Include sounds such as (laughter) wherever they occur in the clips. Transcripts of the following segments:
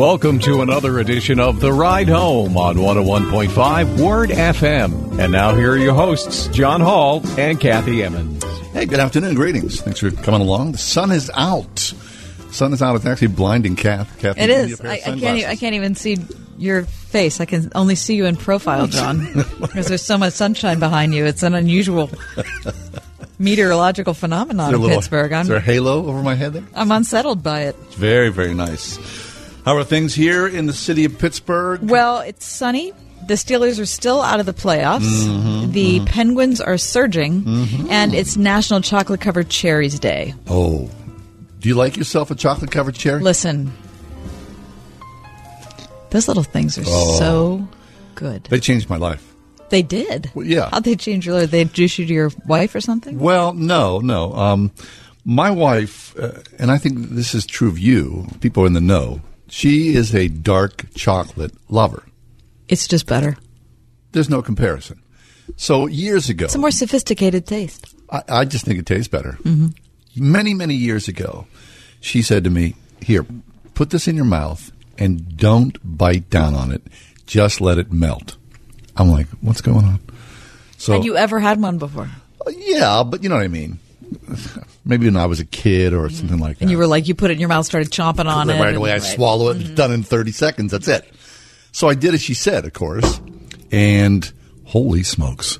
Welcome to another edition of The Ride Home on 101.5 Word FM. And now here are your hosts, John Hall and Kathy Emmons. Hey, good afternoon. Greetings. Thanks for coming along. The sun is out. Sun is out. It's actually blinding, Kath. Kathy, It you need is. a pair I, I can't. e- I can't even see your face. I can only see you in profile, John, (laughs) because there's so much sunshine behind you. It's an unusual (laughs) meteorological phenomenon Is there a in little- Pittsburgh. Is there a I'm halo over my head there? I'm unsettled by it. It's very, very nice. How are things here in the city of Pittsburgh? Well, it's sunny. The Steelers are still out of the playoffs. Mm-hmm, the Penguins are surging, and it's National Chocolate Covered Cherries Day. oh, do you like yourself a chocolate covered cherry? Listen, those little things are Oh. so good. They changed my life. They did. Well, yeah. How'd they change your life? They introduced you to your wife or something? Well, no, no. Um, my wife, uh, and I think this is true of you, people in the know, she is a dark chocolate lover. It's just better. There's no comparison. So years ago, It's a more sophisticated taste. I, I just think it tastes better. Mm-hmm. Many, many years ago, she said to me, Here, put this in your mouth and don't bite down on it. Just let it melt. I'm like, What's going on? So, Had you ever had one before? yeah, but you know what I mean. (laughs) Maybe when I was a kid or something like that. And you were like, you put it in your mouth, started chomping on right, it. right away. I right. swallow it. It's mm-hmm. done in 30 seconds. That's it. So I did as she said, of course. And holy smokes.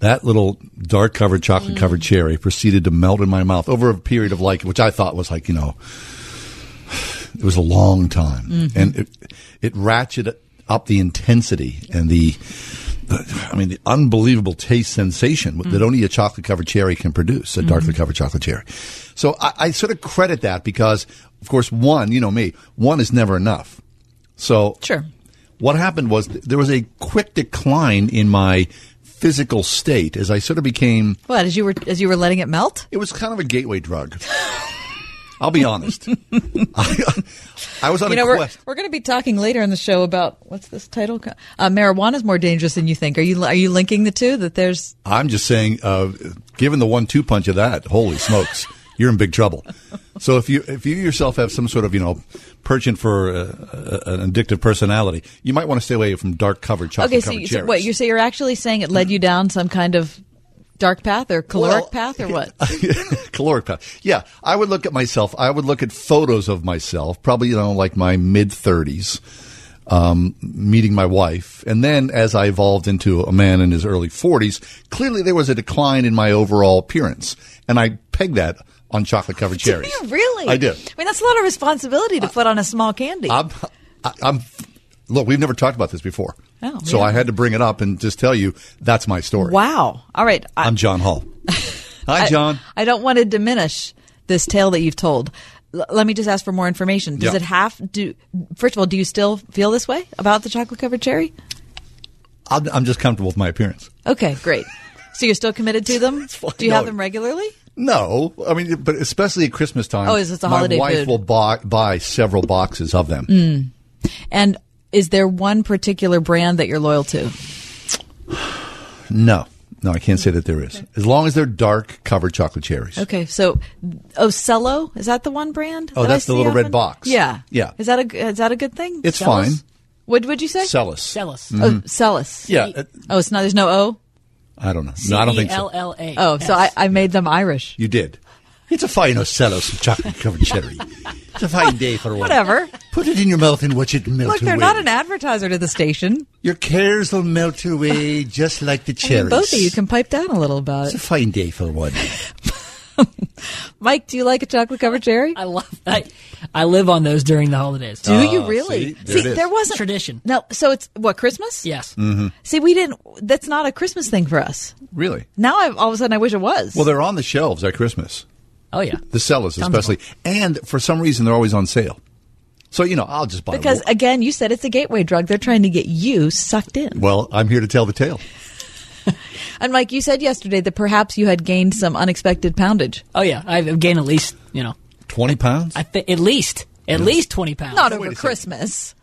That little dark covered, chocolate mm. covered cherry proceeded to melt in my mouth over a period of like, which I thought was like, you know, it was a long time. Mm-hmm. And it, it ratcheted up the intensity and the, I mean, the unbelievable taste sensation that mm. only a chocolate covered cherry can produce, a darkly mm-hmm. covered chocolate cherry. So I, I sort of credit that because, of course, one, you know me, one is never enough. So Sure. what happened was th- there was a quick decline in my physical state as I sort of became. What, as you were as you were letting it melt? It was kind of a gateway drug. (laughs) I'll be honest. (laughs) I, I was on You a know, we're, quest. we're going to be talking later in the show about what's this title? Uh, Marijuana is more dangerous than you think. Are you are you linking the two? That there's I'm just saying, uh, given the one-two punch of that, holy smokes, (laughs) you're in big trouble. So if you if you yourself have some sort of you know penchant for uh, uh, an addictive personality, you might want to stay away from dark covered chocolate okay. So, you, so what you say? You're actually saying it led you down some kind of dark path or caloric Well, path or what? (laughs) caloric path. Yeah, I would look at myself. I would look at photos of myself, probably you know like my mid thirties, um, meeting my wife, and then as I evolved into a man in his early forties, clearly there was a decline in my overall appearance, and I pegged that on chocolate covered Do cherries. you really? I did. I mean, that's a lot of responsibility to put on a small candy. I'm, I'm. Look, we've never talked about this before, Oh, so yeah. I had to bring it up and just tell you that's my story. wow. All right. I, I'm John Hall. (laughs) Hi, I- John. I, don't want to diminish this tale that you've told. L- let me just ask for more information. Does Yeah. it have do? First of all, do you still feel this way about the chocolate covered cherry? I'm, I'm just comfortable with my appearance. Okay, great. So you're still committed to them? (laughs) Do you have them regularly? No, I mean, but especially at Christmas time. Oh, is it a holiday? my wife food? Mm. will buy, buy several boxes of them. And is there one particular brand that you're loyal to? No, no, I can't say that there is. As long as they're dark covered chocolate cherries. Okay, so oh, Ocello is that the one brand? Oh, that I that's the see little red often? box. Yeah, Yeah. Is that a is that a good thing? It's Cella's? fine. What would you say? Cella's. Cella's. Mm-hmm. Oh, Cella's. Yeah, it- uh, Oh, it's not. There's no O. I don't know. No, I don't think so. C-E-L-L-A. Oh, so I, I made them Irish. You did. It's a fine Ocellos chocolate covered (laughs) cherry. It's a fine day for one. Whatever. Put it in your mouth and watch it melt Look, they're away. not an advertiser to the station. Your cares will melt away just like the I mean, cherries. both of you can pipe down a little about it. It's a fine day for one. (laughs) Mike, do you like a chocolate covered cherry? I love. I, I live on those during the holidays. Do you ah, really? see? There it is. there wasn't Tradition. No, so it's what Christmas? Yes. Mm-hmm. See, we didn't. That's not a Christmas thing for us. Really? Now, I've, all of a sudden, I wish it was. Well, they're on the shelves at Christmas. Oh yeah. The sellers, Tons especially, and for some reason, they're always on sale. So you know, I'll just buy because one. again, you said it's a gateway drug. They're trying to get you sucked in. Well, I'm here to tell the tale. (laughs) And Mike, you said yesterday that perhaps you had gained some unexpected poundage. Oh yeah. I've gained at least you know. Twenty pounds. I think at least at least twenty pounds. Not over a second. Christmas.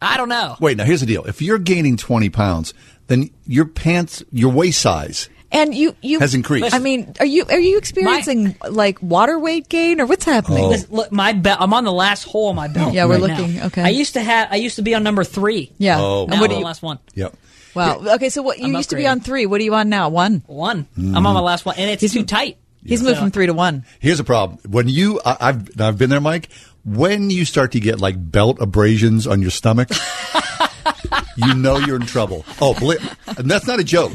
I don't know. Wait, now here's the deal. If you're gaining 20 pounds, then your pants, your waist size And you, you has increased. I mean, are you are you experiencing like water weight gain or what's happening? Oh. Listen, look, my belt. I'm on the last hole of my belt. Yeah, we're right now. looking, okay. I used to have. I used to be on number three. Yeah. Oh. And Now what I'm do on you? the last one? Yep. Wow. Okay, so what you I'm used to be on three. What are you on now? One. One. I'm on my last one, and it's too tight. He's moved So- from three to one. Here's a problem. When you, I, I've, I've been there, Mike. When you start to get like belt abrasions on your stomach, (laughs) you know you're in trouble. Oh, believe, and that's not a joke.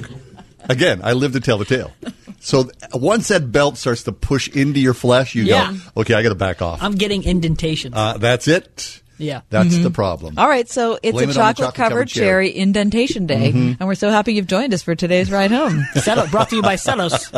Again, I live to tell the tale. So once that belt starts to push into your flesh, you Yeah. go, okay, I got to back off. I'm getting indentations. Uh, that's it. Yeah. That's the problem. All right, so it's Blame a it on chocolate covered chocolate-covered cherry indentation day, and we're so happy you've joined us for today's ride home. (laughs) Cella's, brought to you by Cella's. (laughs)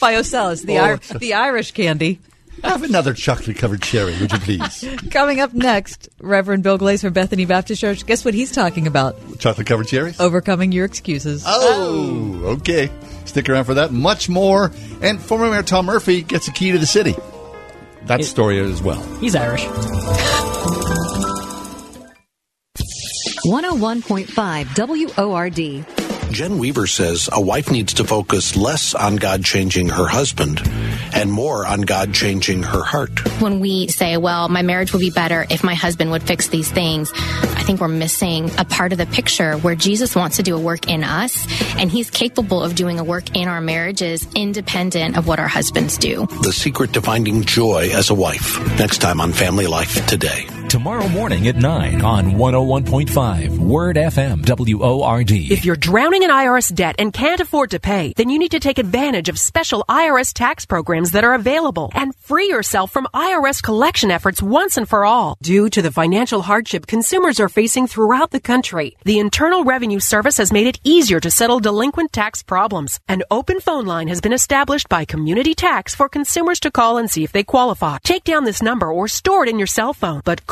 Biocellus, the Oh, Ir- the Irish candy. Have another chocolate covered cherry, would you please? (laughs) Coming up next, Reverend Bill Glaze from Bethany Baptist Church. Guess what he's talking about? chocolate covered cherries? Overcoming your excuses. Oh, okay. Stick around for that. Much more. And former Mayor Tom Murphy gets a key to the city. That story as well. He's Irish. 101.5 WORD. Jen Weaver says a wife needs to focus less on God changing her husband and more on God changing her heart. when we say, well, my marriage would be better if my husband would fix these things, I think we're missing a part of the picture where Jesus wants to do a work in us and he's capable of doing a work in our marriages independent of what our husbands do. The secret to finding joy as a wife. Next time on Family Life Today. Tomorrow morning at 9 on 101.5 Word FM WORD. If you're drowning in IRS debt and can't afford to pay, then you need to take advantage of special IRS tax programs that are available and free yourself from IRS collection efforts once and for all. Due to the financial hardship consumers are facing throughout the country, the Internal Revenue Service has made it easier to settle delinquent tax problems. An open phone line has been established by Community Tax for consumers to call and see if they qualify. Take down this number or store it in your cell phone, but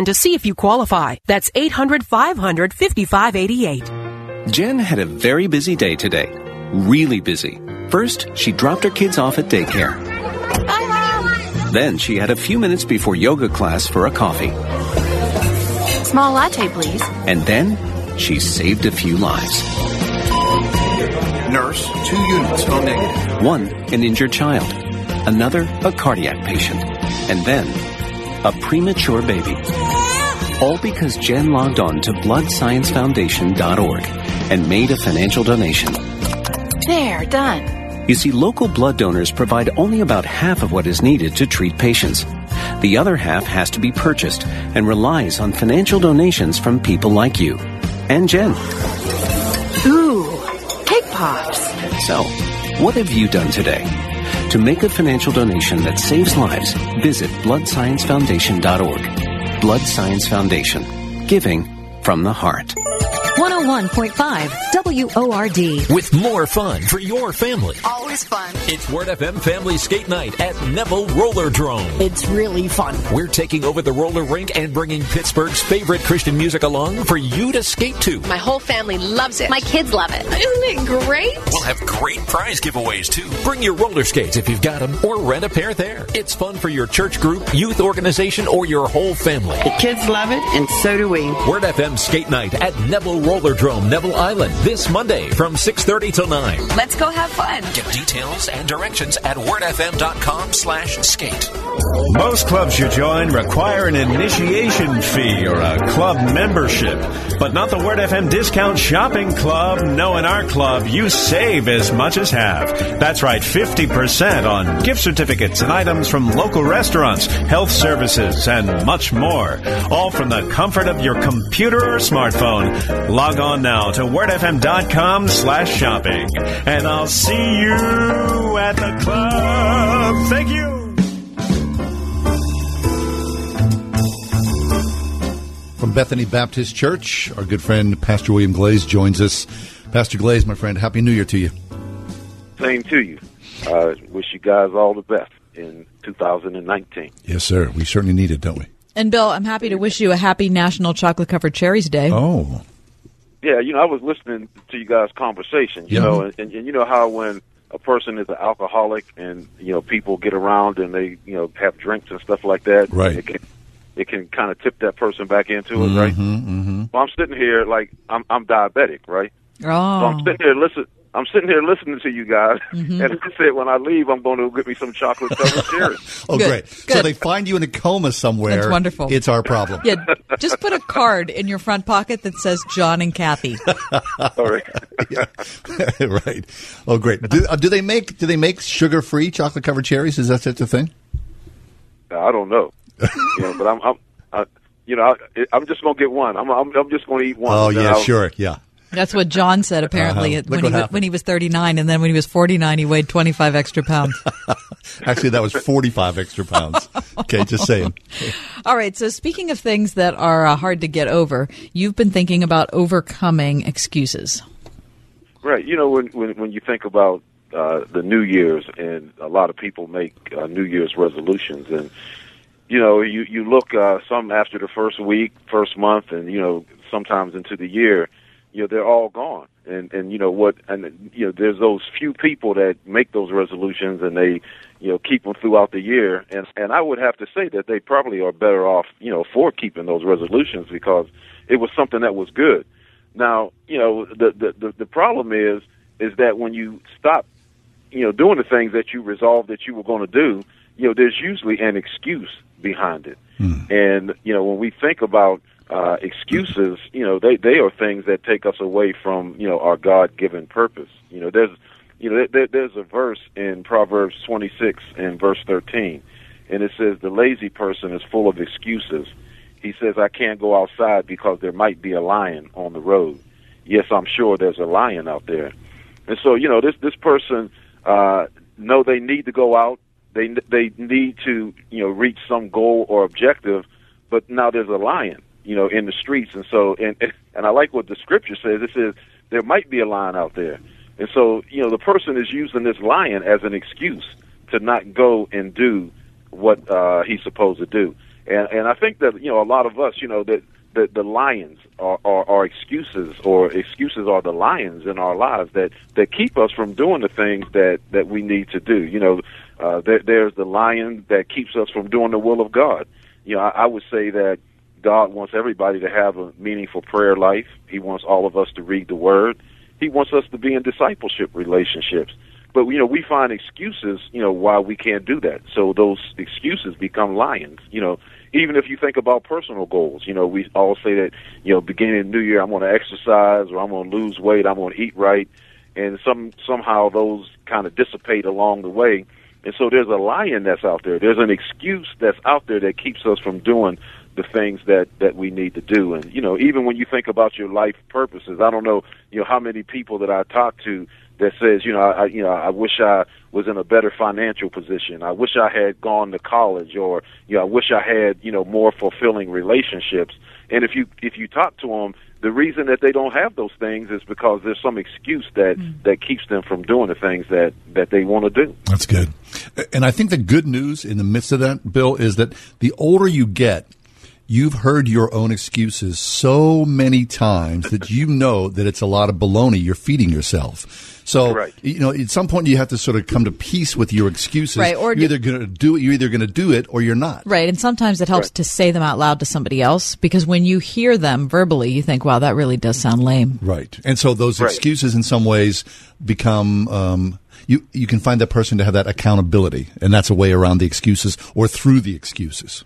and to see if you qualify. That's 800 500 5588. Jen had a very busy day today. Really busy. First, she dropped her kids off at daycare. Then she had a few minutes before yoga class for a coffee. Small latte, please. And then she saved a few lives. Nurse, two units, O negative. One, an injured child. Another, a cardiac patient. And then, a premature baby. All because Jen logged on to bloodsciencefoundation.org and made a financial donation. There, done. You see, local blood donors provide only about half of what is needed to treat patients. The other half has to be purchased and relies on financial donations from people like you and Jen. Ooh, cake pops. So, what have you done today? To make a financial donation that saves lives, visit bloodsciencefoundation.org. Blood Science Foundation. Giving from the heart. 101.5 WORD. With more fun for your family. Always fun. It's Word FM Family Skate Night at Neville Roller Drome. It's really fun. We're taking over the roller rink and bringing Pittsburgh's favorite Christian music along for you to skate to. My whole family loves it. My kids love it. Isn't it great? We'll have great prize giveaways too. Bring your roller skates if you've got them, or rent a pair there. It's fun for your church group, youth organization, or your whole family. The kids love it, and so do we. Word FM Skate Night at Neville Rollerdrome Neville Island this Monday from 6.30 till 9. Let's go have fun. Get details and directions at wordfm.com slash skate. Most clubs you join require an initiation fee or a club membership, but not the Word FM Discount Shopping Club. No, in our club, you save as much as half. That's right, 50% on gift certificates and items from local restaurants, health services, and much more. All from the comfort of your computer or smartphone. Log on now to wordfm.com slash shopping, and I'll see you at the club. Thank you. From Bethany Baptist Church, our good friend Pastor William Glaze joins us. Pastor Glaze, my friend, Happy New Year to you. Same to you. Uh, wish you guys all the best in 2019. Yes, sir. We certainly need it, don't we? And Bill, I'm happy to wish you a happy National Chocolate Covered Cherries Day. Oh. Yeah, you know, I was listening to you guys' conversation, you Yeah. know, and, and, and you know how when a person is an alcoholic and, you know, people get around and they, you know, have drinks and stuff like that. Right. It can, it can kind of tip that person back into it, right? Mm-hmm. Well, I'm sitting here like I'm, I'm diabetic, right? So I'm Oh. sitting here listen. I'm sitting here listening to you guys, Mhm. and I said when I leave, I'm going to get me some chocolate (laughs) covered cherries. Oh, Good, great. So they find you in a coma somewhere. That's wonderful. It's our problem. Yeah, just put a card in your front pocket that says John and Kathy. (laughs) All right. (laughs) right. Oh, great. Do, uh, do they make do they make sugar free chocolate covered cherries? Is that such a thing? I don't know, you know, but I'm, I'm, I, you know, I, I'm just going to get one. I'm, I'm, I'm just going to eat one. Oh and then yeah, I'll- sure, yeah. That's what John said apparently Uh-huh. When he wa- when he was 39, and then when he was 49, he weighed 25 extra pounds. (laughs) Actually, that was forty five extra pounds. Okay, just saying. (laughs) All right. So speaking of things that are uh, hard to get over, you've been thinking about overcoming excuses. Right. You know, when when when you think about uh, the New Year's, and a lot of people make uh, New Year's resolutions, and you know, you you look uh, some after the first week, first month, and you know, sometimes into the year, you know, they're all gone. And and you know what? And you know, there's those few people that make those resolutions, and they you know keep them throughout the year. And and I would have to say that they probably are better off, you know, for keeping those resolutions because it was something that was good. Now, you know, the, the the the problem is is that when you stop, you know, doing the things that you resolved that you were going to do, you know, there's usually an excuse behind it. Hmm. And you know, when we think about uh, excuses, you know, they they are things that take us away from you know our God given purpose. You know, there's you know there, there's a verse in Proverbs 26 and verse 13, and it says the lazy person is full of excuses. He says, I can't go outside because there might be a lion on the road. Yes, I'm sure there's a lion out there. And so, you know, this this person uh know they need to go out. They they need to, you know, reach some goal or objective, but now there's a lion, you know, in the streets. And so and and I like what the scripture says. It says there might be a lion out there. And so, you know, the person is using this lion as an excuse to not go and do what uh he's supposed to do. And and I think that, you know, a lot of us, you know, that the, the lions are, are, are excuses or excuses are the lions in our lives that, that keep us from doing the things that, that we need to do. You know, uh, there, there's the lion that keeps us from doing the will of God. You know, I, I would say that God wants everybody to have a meaningful prayer life. He wants all of us to read the Word. He wants us to be in discipleship relationships. But you know, we find excuses, you know, why we can't do that. So those excuses become lions. You know, even if you think about personal goals, you know, we all say that, you know, beginning of the new year, I'm going to exercise or I'm going to lose weight, I'm going to eat right, and some somehow those kind of dissipate along the way. And so there's a lion that's out there. There's an excuse that's out there that keeps us from doing the things that that we need to do. And you know, even when you think about your life purposes, I don't know, you know, how many people that I talk to that says, you know, I you know, I wish I was in a better financial position. I wish I had gone to college, or you know, I wish I had you know more fulfilling relationships. And if you if you talk to them, the reason that they don't have those things is because there's some excuse that hmm. that keeps them from doing the things that that they want to do. That's good. And I think the good news in the midst of that, Bill, is that the older you get, you've heard your own excuses so many times that you know that it's a lot of baloney you're feeding yourself. So, Right. you know, at some point you have to sort of come to peace with your excuses. Right, or you're do- either going to do it, you're either going to do it or you're not. Right, and sometimes it helps to say them out loud to somebody else because when you hear them verbally, you think, "Wow, that really does sound lame." Right. And so those Right. excuses in some ways become um, you you can find that person to have that accountability and that's a way around the excuses or through the excuses.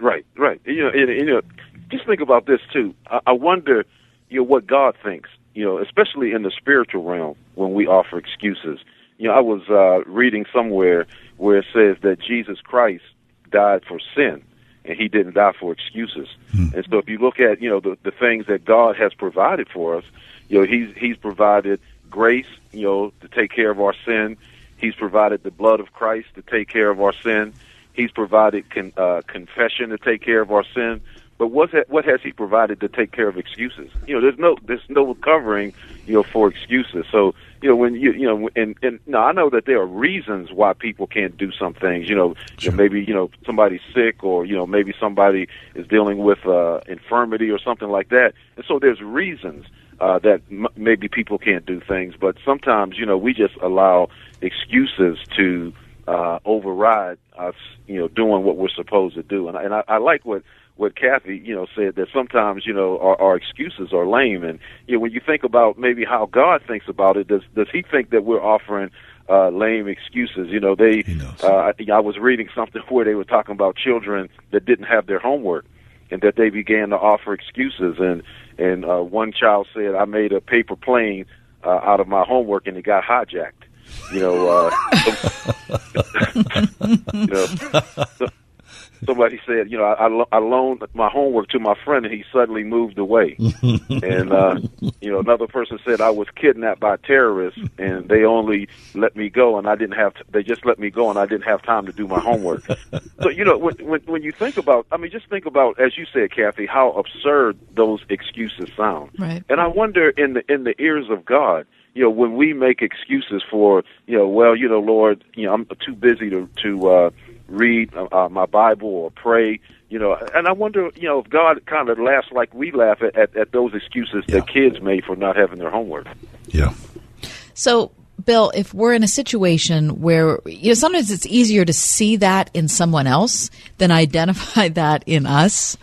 Right, right. You know, and, and, you know, just think about this too. I, I wonder, you know, what God thinks. You know, especially in the spiritual realm when we offer excuses. You know, I was uh, reading somewhere where it says that Jesus Christ died for sin, and He didn't die for excuses. And so, if you look at you know the the things that God has provided for us, you know, He's He's provided grace, you know, to take care of our sin. He's provided the blood of Christ to take care of our sin. He's provided con, uh, confession to take care of our sin. But what ha- what has he provided to take care of excuses? You know, there's no there's no covering, you know, for excuses. So you know when you you know and and now I know that there are reasons why people can't do some things. You know, you know, maybe you know somebody's sick or you know maybe somebody is dealing with uh, infirmity or something like that. And so there's reasons uh, that m- maybe people can't do things. But sometimes you know we just allow excuses to uh, override us, you know, doing what we're supposed to do. And, I- and I, I like what what Kathy, you know, said that sometimes, you know, our, our excuses are lame. And you know, when you think about maybe how God thinks about it, does does He think that we're offering uh, lame excuses? You know, they. Uh, I, I was reading (laughs) something where they were talking about children that didn't have their homework. And that they began to offer excuses, and and uh, one child said, "I made a paper plane uh, out of my homework, and it got hijacked." You know, uh, (laughs) you know, somebody said, you know, I, I, lo- I loaned my homework to my friend, and he suddenly moved away. and uh, you know, another person said I was kidnapped by terrorists, and they only let me go, and I didn't have. To, they just let me go, and I didn't have time to do my homework. so you know, when, when when you think about, I mean, just think about, as you said, Kathy, how absurd those excuses sound. Right. And I wonder in the in the ears of God, you know, when we make excuses for, you know, well, you know, Lord, you know, I'm too busy to to uh, read uh, my Bible or pray, you know, and I wonder, you know, if God kind of laughs like we laugh at at, at those excuses that kids made for not having their homework. Yeah. So, Bill, if we're in a situation where you know sometimes it's easier to see that in someone else than identify (laughs) that in us.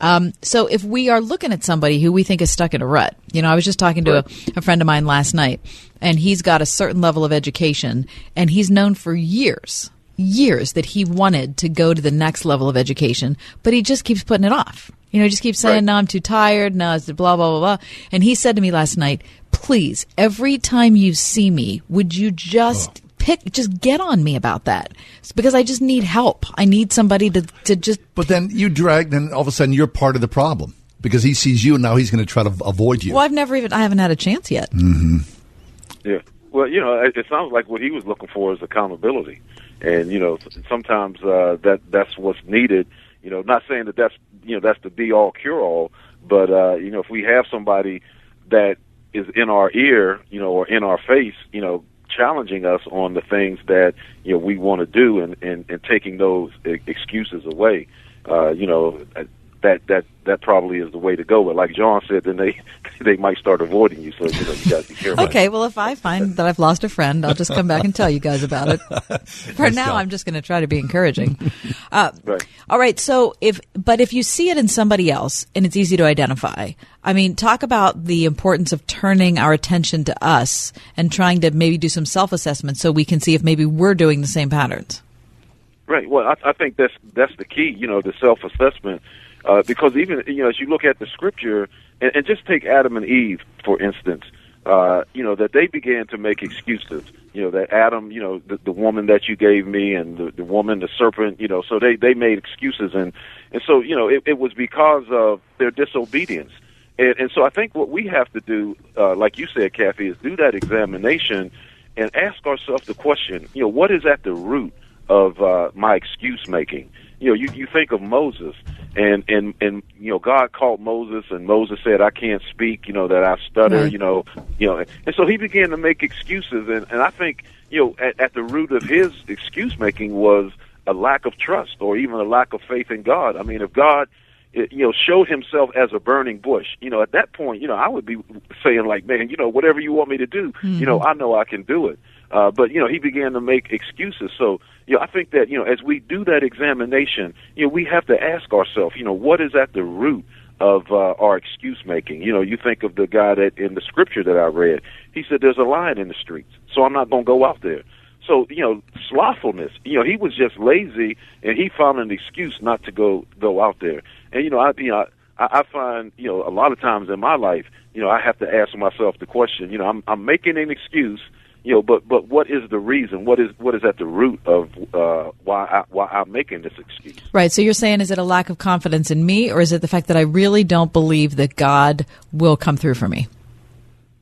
Um, so if we are looking at somebody who we think is stuck in a rut, you know, I was just talking to a, a friend of mine last night, and he's got a certain level of education, and he's known for years, years that he wanted to go to the next level of education, but he just keeps putting it off. You know, he just keeps saying, Right. "No, I'm too tired." No, it's blah blah blah blah. And he said to me last night, "Please, every time you see me, would you just pick, just get on me about that? It's because I just need help. I need somebody to to just." But then you drag, then all of a sudden you're part of the problem because he sees you and now he's going to try to avoid you. Well, I've never even I haven't had a chance yet. Mm-hmm. Yeah. Well, you know, it, it sounds like what he was looking for is accountability, and you know, sometimes uh, that that's what's needed. You know, not saying that that's you know that's the be all cure all, but uh, you know, if we have somebody that is in our ear, you know, or in our face, you know, challenging us on the things that you know we want to do, and and, and taking those excuses away, uh, you know, that that that probably is the way to go. But like John said, then they (laughs) they might start avoiding you, so you know you got to be careful. Okay, well, if I find that I've lost a friend, I'll just come back and tell you guys about it. (laughs) For Nice now, job. I'm just going to try to be encouraging. (laughs) Uh, Right. All right. So if, but if you see it in somebody else and it's easy to identify, I mean, talk about the importance of turning our attention to us and trying to maybe do some self assessment so we can see if maybe we're doing the same patterns. Right. Well, I, I think that's that's the key. You know, the self assessment, uh, because even you know, as you look at the scripture, and, and just take Adam and Eve for instance, uh, you know that they began to make excuses. You know that Adam, you know, the, the woman that you gave me, and the, the woman, the serpent. You know, so they they made excuses, and and so you know, it, it was because of their disobedience. And, and so I think what we have to do, uh, like you said, Kathy, is do that examination and ask ourselves the question, you know, what is at the root of uh, my excuse making? You know, you, you think of Moses, and, and, and, you know, God called Moses, and Moses said, I can't speak, you know, that I stutter, Right. you know, you know, and so he began to make excuses, and, and I think, you know, at, at the root of his excuse making was a lack of trust or even a lack of faith in God. I mean, if God, it, you know, showed himself as a burning bush. You know, at that point, you know, I would be saying like, man, you know, whatever you want me to do, you know, mm-hmm. I know I can do it. Uh, but you know, he began to make excuses. So, you know, I think that you know, as we do that examination, you know, we have to ask ourselves, you know, what is at the root of uh, our excuse making? You know, you think of the guy that in the scripture that I read, he said, "There's a lion in the streets, so I'm not going to go out there." So you know, slothfulness. You know, he was just lazy, and he found an excuse not to go go out there. And you know, I you know, I, I find you know a lot of times in my life, you know, I have to ask myself the question. You know, I'm I'm making an excuse. You know, but but what is the reason? What is what is at the root of uh, why I, why I'm making this excuse? Right. So you're saying, is it a lack of confidence in me, or is it the fact that I really don't believe that God will come through for me?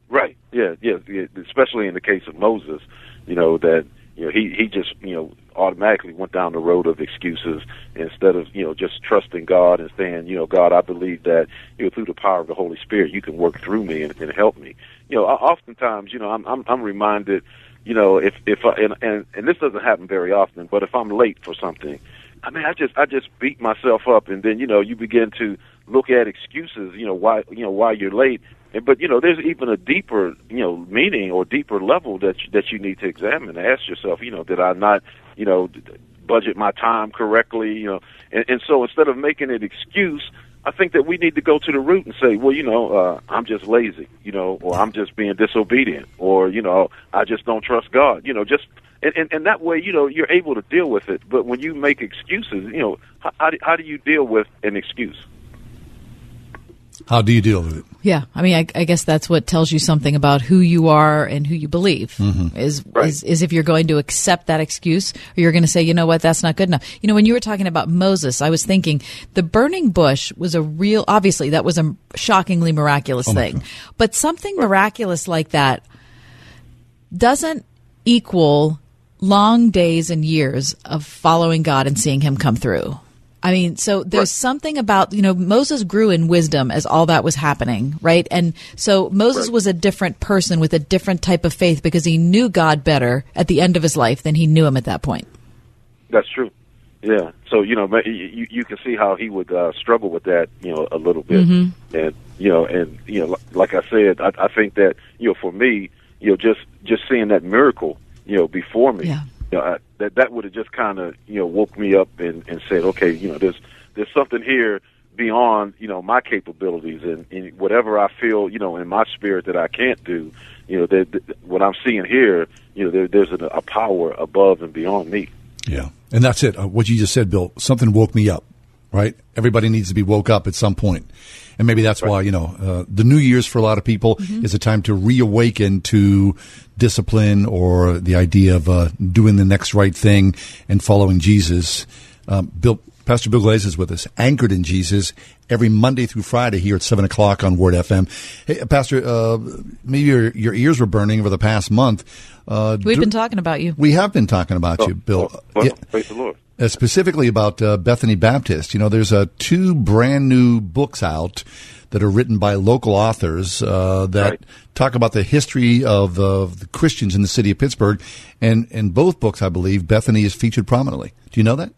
Right. Yeah. Yeah. yeah. Especially in the case of Moses, you know that you know he he just you know automatically went down the road of excuses instead of you know just trusting God and saying you know God I believe that you know through the power of the Holy Spirit you can work through me and, and help me. You know, oftentimes you know I'm I'm, I'm reminded you know if if I, and, and and this doesn't happen very often, but if I'm late for something, I mean I just I just beat myself up and then you know you begin to look at excuses you know why you know why you're late but you know, there's even a deeper, you know, meaning or deeper level that you, that you need to examine. Ask yourself, you know, did I not, you know, budget my time correctly? You know, and, and so instead of making an excuse, I think that we need to go to the root and say, well, you know, uh, I'm just lazy, you know, or I'm just being disobedient, or you know, I just don't trust God. You know, just and, and, and that way, you know, you're able to deal with it. But when you make excuses, you know, how, how do, how do you deal with an excuse? How do you deal with it? Yeah, I mean, I, I, guess that's what tells you something about who you are and who you believe. Mm-hmm. Is, is is if you're going to accept that excuse, or you're going to say, you know what, that's not good enough. You know, when you were talking about Moses, I was thinking the burning bush was a real. Obviously, that was a shockingly miraculous Oh thing, but something miraculous like that doesn't equal long days and years of following God and seeing Him come through. I mean, so there's something about, you know, Moses grew in wisdom as all that was happening, right? And so Moses was a different person with a different type of faith because he knew God better at the end of his life than he knew him at that point. That's true. Yeah. So, you know, you, you can see how he would uh, struggle with that, you know, a little bit. Mhm. And, you know, and, you know, like I said, I, I think that, you know, for me, you know, just, just seeing that miracle, you know, before me, Yeah. You know, I, that that would have just kind of you know woke me up and, and said, okay, you know, there's there's something here beyond you know my capabilities and, and whatever I feel you know in my spirit that I can't do, you know, that, that what I'm seeing here, you know, there, there's a, a power above and beyond me. Yeah. And that's it. Uh, what you just said, Bill, something woke me up, right? Everybody needs to be woke up at some point. And maybe that's why, you know, uh, the New Year's for a lot of people is a time to reawaken to discipline or the idea of uh, doing the next right thing and following Jesus. Um, Bill, Pastor Bill Glaze is with us, anchored in Jesus, every Monday through Friday here at 7 o'clock on Word FM. Hey, Pastor, uh, maybe your, your ears were burning over the past month. Uh, We've do- been talking about you. we have been talking about Oh, you, Bill. well, Yeah. praise the Lord. Uh, specifically about uh, Bethany Baptist. You know, there's uh, two brand new books out that are written by local authors uh, that talk about the history of uh, the Christians in the city of Pittsburgh. And in both books, I believe, Bethany is featured prominently. Do you know that?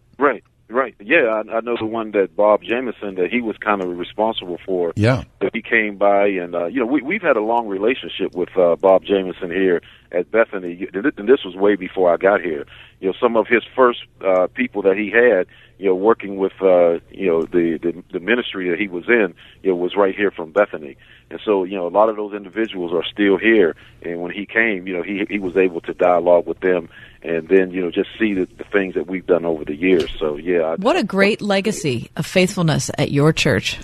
Yeah, I, I know the one that Bob Jameson that he was kind of responsible for. Yeah. That he came by, and uh, you know, we, we've had a long relationship with uh, Bob Jameson here at Bethany, and this was way before I got here. You know, some of his first uh, people that he had, you know, working with, uh, you know, the, the the ministry that he was in, you know, was right here from Bethany. And so, you know, a lot of those individuals are still here. And when he came, you know, he he was able to dialogue with them, and then you know, just see the, the things that we've done over the years. So, yeah, I, What a great legacy of faithfulness at your church.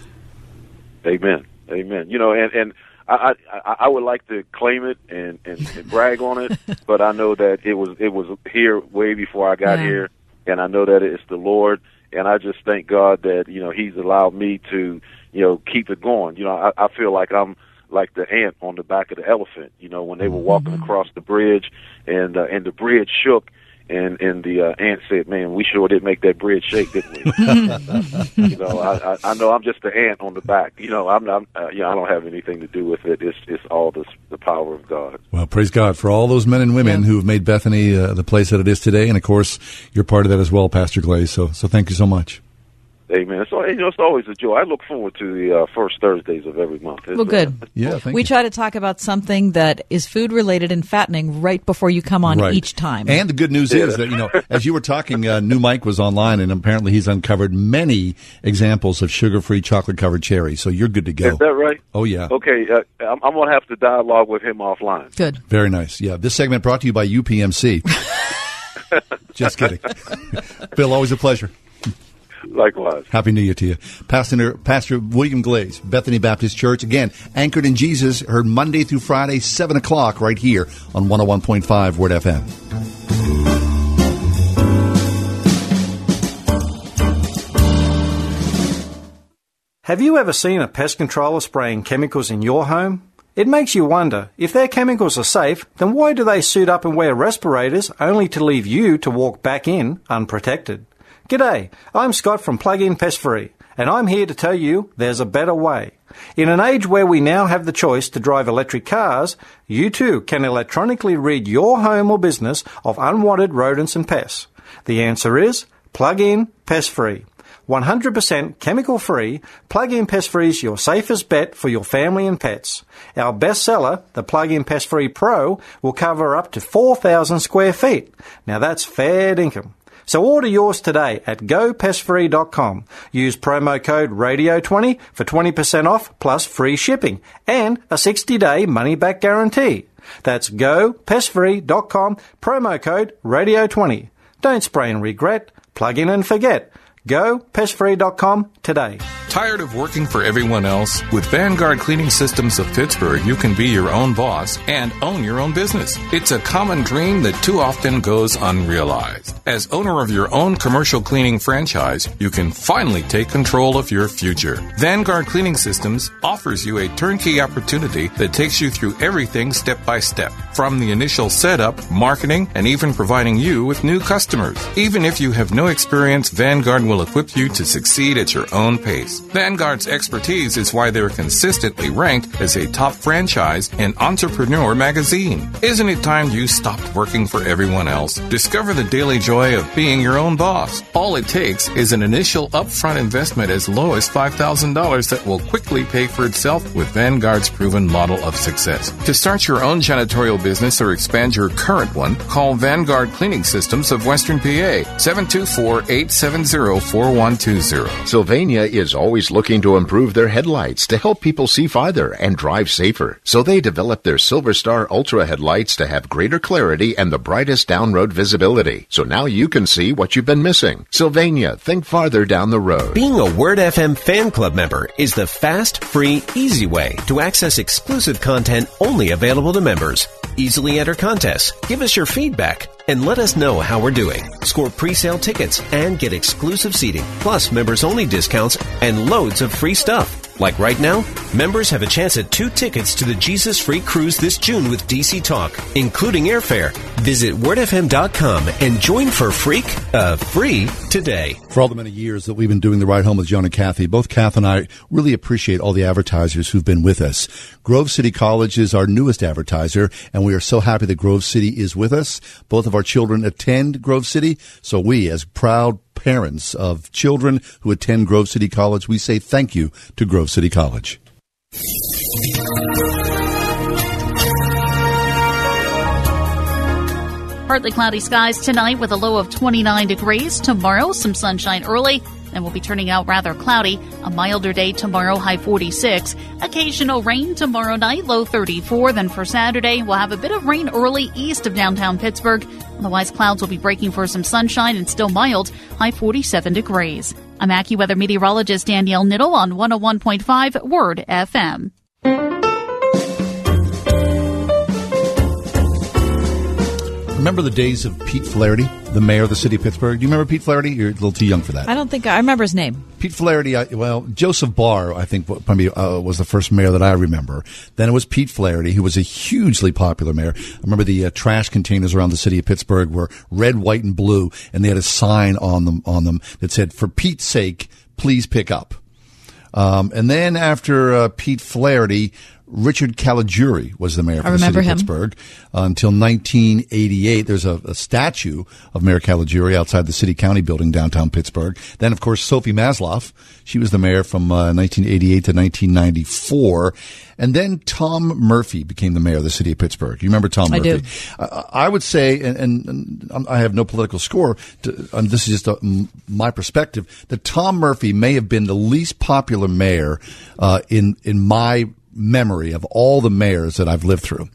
Amen. Amen. You know, and and I I, I would like to claim it and, and, and brag on it, (laughs) but I know that it was it was here way before I got here, and I know that it's the Lord, and I just thank God that you know He's allowed me to you know keep it going. You know, I, I feel like I'm like the ant on the back of the elephant. You know, when they were walking across the bridge, and uh, and the bridge shook. And and the uh, ant said, "Man, we sure did make that bridge shake, didn't we?" (laughs) (laughs) you know, I, I I know I'm just the ant on the back. You know, I'm not. Uh, you know, I don't have anything to do with it. It's it's all the the power of God. Well, praise God for all those men and women who have made Bethany uh, the place that it is today. And of course, you're part of that as well, Pastor Glaze. So, so thank you so much. Amen. So you know, it's always a joy. I look forward to the uh, first Thursdays of every month. Well, good. uh, Yeah, thank we you. try to talk about something that is food related and fattening right before you come on Right. each time. And the good news is that, you know, as you were talking, uh, new Mike was online and apparently he's uncovered many examples of sugar free chocolate covered cherry. So you're good to go. Is that right? Oh, yeah. Okay, uh, I'm, I'm going to have to dialogue with him offline. Good. Very nice. Yeah. This segment brought to you by UPMC. (laughs) Just kidding. (laughs) Bill, always a pleasure. Likewise. Happy New Year to you. Pastor, Pastor William Glaze, Bethany Baptist Church, again, anchored in Jesus, heard Monday through Friday, 7 o'clock, right here on 101.5 Word FM. Have you ever seen a pest controller spraying chemicals in your home? It makes you wonder if their chemicals are safe, then why do they suit up and wear respirators only to leave you to walk back in unprotected? G'day, I'm Scott from Plug-in Pest Free, and I'm here to tell you there's a better way. In an age where we now have the choice to drive electric cars, you too can electronically rid your home or business of unwanted rodents and pests. The answer is Plug-in Pest Free. 100% chemical free, Plug-in Pest Free is your safest bet for your family and pets. Our bestseller, the Plug-in Pest Free Pro, will cover up to 4,000 square feet. Now that's fair dinkum. So order yours today at gopestfree.com. Use promo code RADIO20 for 20% off plus free shipping and a 60-day money-back guarantee. That's gopestfree.com, promo code RADIO20. Don't spray and regret, plug in and forget. GoPestFree.com today. Tired of working for everyone else? With Vanguard Cleaning Systems of Pittsburgh, you can be your own boss and own your own business. It's a common dream that too often goes unrealized. As owner of your own commercial cleaning franchise, you can finally take control of your future. Vanguard Cleaning Systems offers you a turnkey opportunity that takes you through everything step by step, from the initial setup, marketing, and even providing you with new customers. Even if you have no experience, Vanguard will equip you to succeed at your own pace. Vanguard's expertise is why they're consistently ranked as a top franchise in Entrepreneur magazine. Isn't it time you stopped working for everyone else? Discover the daily joy of being your own boss. All it takes is an initial upfront investment as low as $5,000 that will quickly pay for itself with Vanguard's proven model of success. To start your own janitorial business or expand your current one, call Vanguard Cleaning Systems of Western PA 724 870 4120. Sylvania is always looking to improve their headlights to help people see farther and drive safer. So they developed their Silver Star Ultra headlights to have greater clarity and the brightest down road visibility. So now you can see what you've been missing. Sylvania, think farther down the road. Being a Word FM fan club member is the fast, free, easy way to access exclusive content only available to members. Easily enter contests, give us your feedback, and let us know how we're doing. Score pre-sale tickets and get exclusive seating, plus members only discounts and loads of free stuff. Like right now, members have a chance at two tickets to the Jesus Freak Cruise this June with DC Talk, including airfare. Visit wordfm.com and join for freak, uh, free today. For all the many years that we've been doing the ride home with John and Kathy, both Kath and I really appreciate all the advertisers who've been with us. Grove City College is our newest advertiser, and we are so happy that Grove City is with us. Both of our children attend Grove City, so we, as proud parents of children who attend Grove City College, we say thank you to Grove City College. Partly cloudy skies tonight with a low of 29 degrees. Tomorrow, some sunshine early, then we'll be turning out rather cloudy. A milder day tomorrow, high 46. Occasional rain tomorrow night, low 34. Then for Saturday, we'll have a bit of rain early east of downtown Pittsburgh. Otherwise, clouds will be breaking for some sunshine and still mild, high 47 degrees. I'm AccuWeather meteorologist Danielle Niddle on 101.5 Word FM. Remember the days of Pete Flaherty, the mayor of the city of Pittsburgh? Do you remember Pete Flaherty? You're a little too young for that. I don't think I remember his name. Pete Flaherty, I, well, Joseph Barr, I think, probably uh, was the first mayor that I remember. Then it was Pete Flaherty, who was a hugely popular mayor. I remember the uh, trash containers around the city of Pittsburgh were red, white, and blue, and they had a sign on them on them that said, "For Pete's sake, please pick up." Um, and then after uh, Pete Flaherty, Richard Caligiuri was the mayor I for the city of him. Pittsburgh uh, until 1988. There's a, a statue of Mayor Caligiuri outside the city county building downtown Pittsburgh. Then, of course, Sophie Masloff. She was the mayor from uh, 1988 to 1994. And then Tom Murphy became the mayor of the city of Pittsburgh. You remember Tom I Murphy? do. I, I would say, and, and, and I have no political score, to, um, this is just a, m- my perspective, that Tom Murphy may have been the least popular mayor uh, in, in my memory of all the mayors that I've lived through.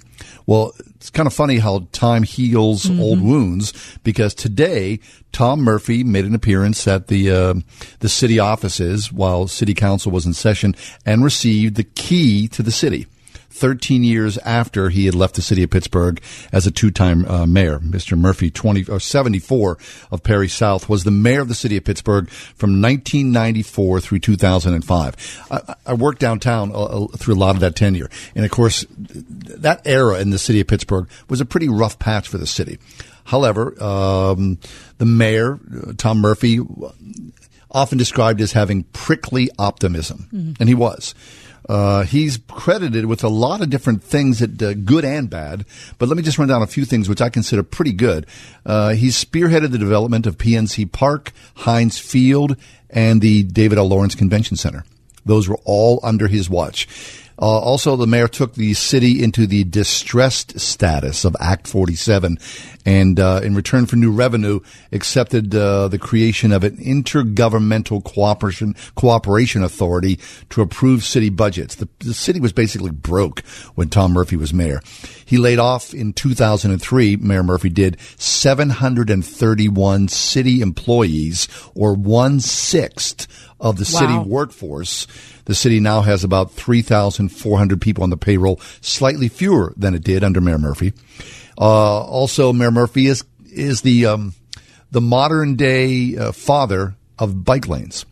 Well, it's kind of funny how time heals old wounds because today Tom Murphy made an appearance at the uh, the city offices while city council was in session and received the key to the city. 13 years after he had left the city of Pittsburgh as a two-time uh, mayor. Mr. Murphy, 20 or 74 of Perry South, was the mayor of the city of Pittsburgh from 1994 through 2005. I, I worked downtown uh, uh, through a lot of that tenure, and of course, that era in the city of Pittsburgh was a pretty rough patch for the city. However, um, the mayor, uh, Tom Murphy, often described as having prickly optimism, Mhm. and he was. Uh, he's credited with a lot of different things that uh, good and bad, but let me just run down a few things which I consider pretty good. Uh, he's spearheaded the development of PNC Park, Heinz Field, and the David L. Lawrence Convention Center. Those were all under his watch. Uh, also, the mayor took the city into the distressed status of Act 47, and uh, in return for new revenue, accepted uh, the creation of an intergovernmental cooperation cooperation authority to approve city budgets. The, the city was basically broke when Tom Murphy was mayor. He laid off in 2003. Mayor Murphy did 731 city employees, or one sixth of the city workforce. The city now has about 3,400 people on the payroll, slightly fewer than it did under Mayor Murphy. Uh, also, Mayor Murphy is is the um, the modern day uh, father of bike lanes.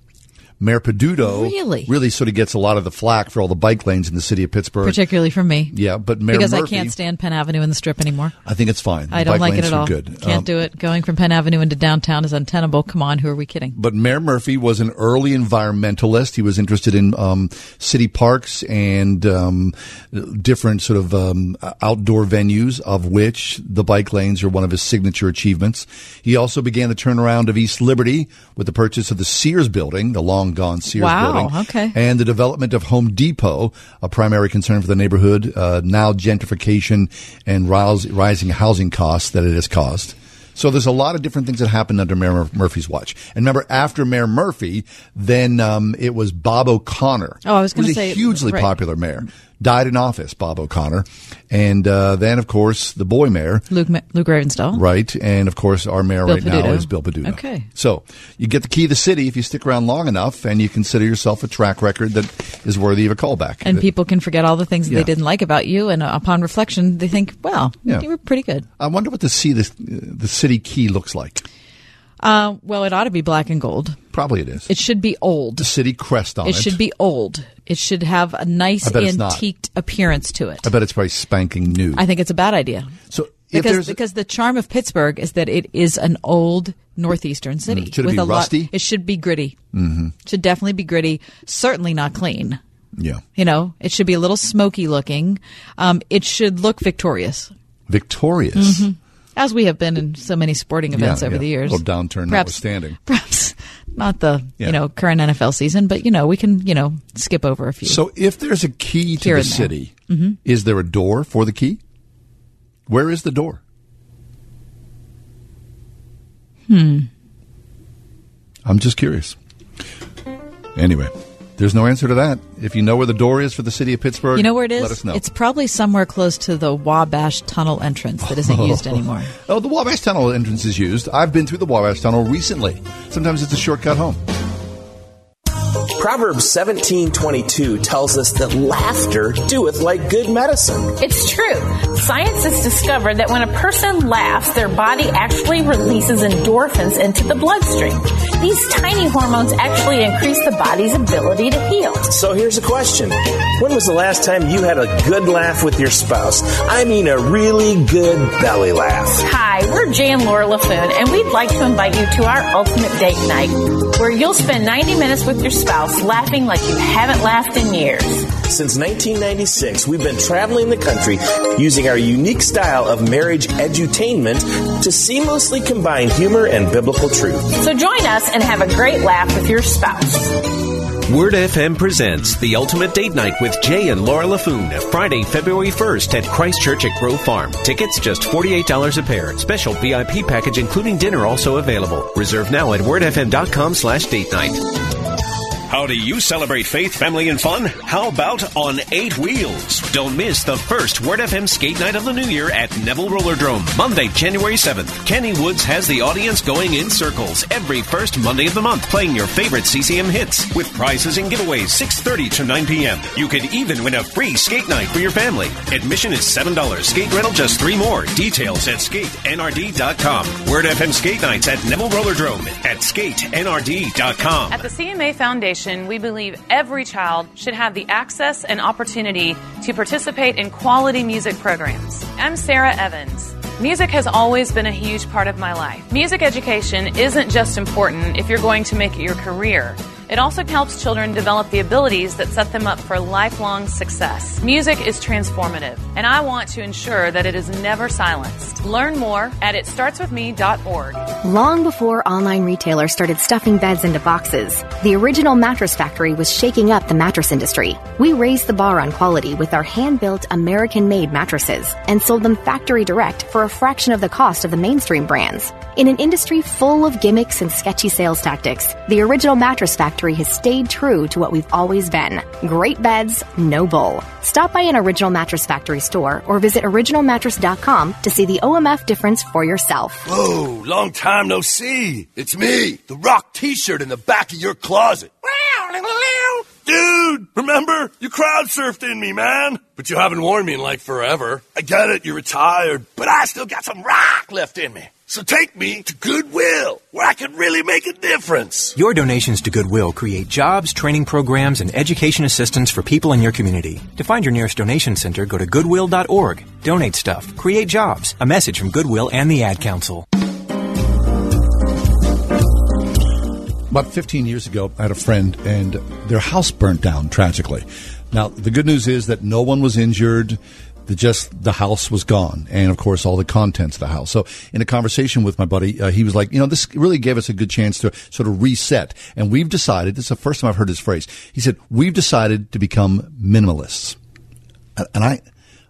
Mayor Peduto Really? really sort of gets a lot of the flack for all the bike lanes in the city of Pittsburgh. particularly for me. yeah, but Mayor because Murphy, I can't stand Penn Avenue in the Strip anymore. I think it's fine. I The don't like it at all. Good. Can't Um, do it. Going from Penn Avenue into downtown is untenable. Come on, who are we kidding? But Mayor Murphy was an early environmentalist. He was interested in um, city parks and um, different sort of um, outdoor venues, of which the bike lanes are one of his signature achievements. He also began the turnaround of East Liberty with the purchase of the Sears building, the long gone Sears Wow, building, okay. and the development of Home Depot, a primary concern for the neighborhood. Uh, now gentrification and rise, rising housing costs that it has caused. So there's a lot of different things that happened under Mayor Mur- Murphy's watch. And remember, after Mayor Murphy, then um, it was Bob O'Connor. Oh, I was gonna a say- hugely right. popular mayor. Died in office, Bob O'Connor, and uh, then of course the boy mayor, Luke Ma- Luke Ravenstahl. right? And of course our mayor Bill right now is Bill Peduto. Okay. So you get the key to the city if you stick around long enough, and you consider yourself a track record that is worthy of a callback. And people can forget all the things that Yeah. they didn't like about you, and uh, upon reflection, they think, "Well, Yeah. you were pretty good." I wonder what the C, the, the city key looks like. Uh, well, it ought to be black and gold. Probably it is. It should be old. The city crest on it. It should be old. It should have a nice I bet it's not. antiqued appearance to it. I bet it's probably spanking new. I think it's a bad idea. So because because the charm of Pittsburgh is that it is an old northeastern city. Mm. Should it with be a lot- rusty? it should be gritty. hmm Should definitely be gritty. Certainly not clean. Yeah. You know, it should be a little smoky looking. Um, it should look victorious, victorious. Mhm. As we have been in so many sporting events Yeah, over yeah. the years. Little downturn Perhaps- notwithstanding. Perhaps not the Yeah. you know current NFL season, but you know we can you know skip over a few. So if there's a key to the city, Mhm. is there a door for the key? Where is the door? hmm. I'm just curious. Anyway, there's no answer to that. If you know where the door is for the city of Pittsburgh, You know where it is? Let us know. It's probably somewhere close to the Wabash Tunnel entrance that isn't used (laughs) oh. anymore. Oh, the Wabash Tunnel entrance is used. I've been through the Wabash Tunnel recently. Sometimes it's a shortcut home. Proverbs 17:22 tells us that laughter doeth like good medicine. It's true. Science has discovered that when a person laughs, their body actually releases endorphins into the bloodstream. These tiny hormones actually increase the body's ability to heal. So here's a question. When was the last time you had a good laugh with your spouse? I mean a really good belly laugh. Hi, we're Jay and Laura Laffoon, and we'd like to invite you to our ultimate date night, where you'll spend 90 minutes with your spouse laughing like you haven't laughed in years. Since 1996, we've been traveling the country using our unique style of marriage edutainment to seamlessly combine humor and biblical truth. So join us and have a great laugh with your spouse. Word FM presents The Ultimate Date Night with Jay and Laura Laffoon, Friday, February 1st at Christchurch at Grove Farm. Tickets just $48 a pair. Special VIP package including dinner also available. Reserve now at wordfm.com slash date night. How do you celebrate faith, family, and fun? How about on eight wheels? Don't miss the first Word FM skate night of the new year at Neville Rollerdrome, Monday, January 7th. Kenny Woods has the audience going in circles every first Monday of the month, playing your favorite CCM hits with prizes and giveaways 6.30 to 9 p.m. You could even win a free skate night for your family. Admission is $7. Skate rental just three more. Details at skatenrd.com. Word FM skate nights at Neville Rollerdrome at skatenrd.com. At the CMA Foundation, we believe every child should have the access and opportunity to participate in quality music programs. I'm Sara Evans. Music has always been a huge part of my life. Music education isn't just important if you're going to make it your career. It also helps children develop the abilities that set them up for lifelong success. Music is transformative, and I want to ensure that it is never silenced. Learn more at itstartswithme.org. Long before online retailers started stuffing beds into boxes, the original Mattress Factory was shaking up the mattress industry. We raised the bar on quality with our hand built, American made mattresses and sold them factory direct for a fraction of the cost of the mainstream brands. In an industry full of gimmicks and sketchy sales tactics, the original Mattress Factory has stayed true to what we've always been great beds, no bull. Stop by an Original Mattress Factory store or visit originalmattress.com to see the OMF difference for yourself. Whoa, long time no see. It's me, the rock t shirt in the back of your closet. Dude, remember? You crowd surfed in me, man. But you haven't worn me in like forever. I get it, you're retired, but I still got some rock left in me. So take me to Goodwill, where I can really make a difference. Your donations to Goodwill create jobs, training programs, and education assistance for people in your community. To find your nearest donation center, go to goodwill.org. Donate stuff, create jobs. A message from Goodwill and the Ad Council. About 15 years ago, I had a friend, and their house burnt down tragically. Now, the good news is that no one was injured. The just the house was gone, and of course, all the contents of the house. So, in a conversation with my buddy, uh, he was like, "You know, this really gave us a good chance to sort of reset." And we've decided. This is the first time I've heard this phrase. He said, "We've decided to become minimalists," and I.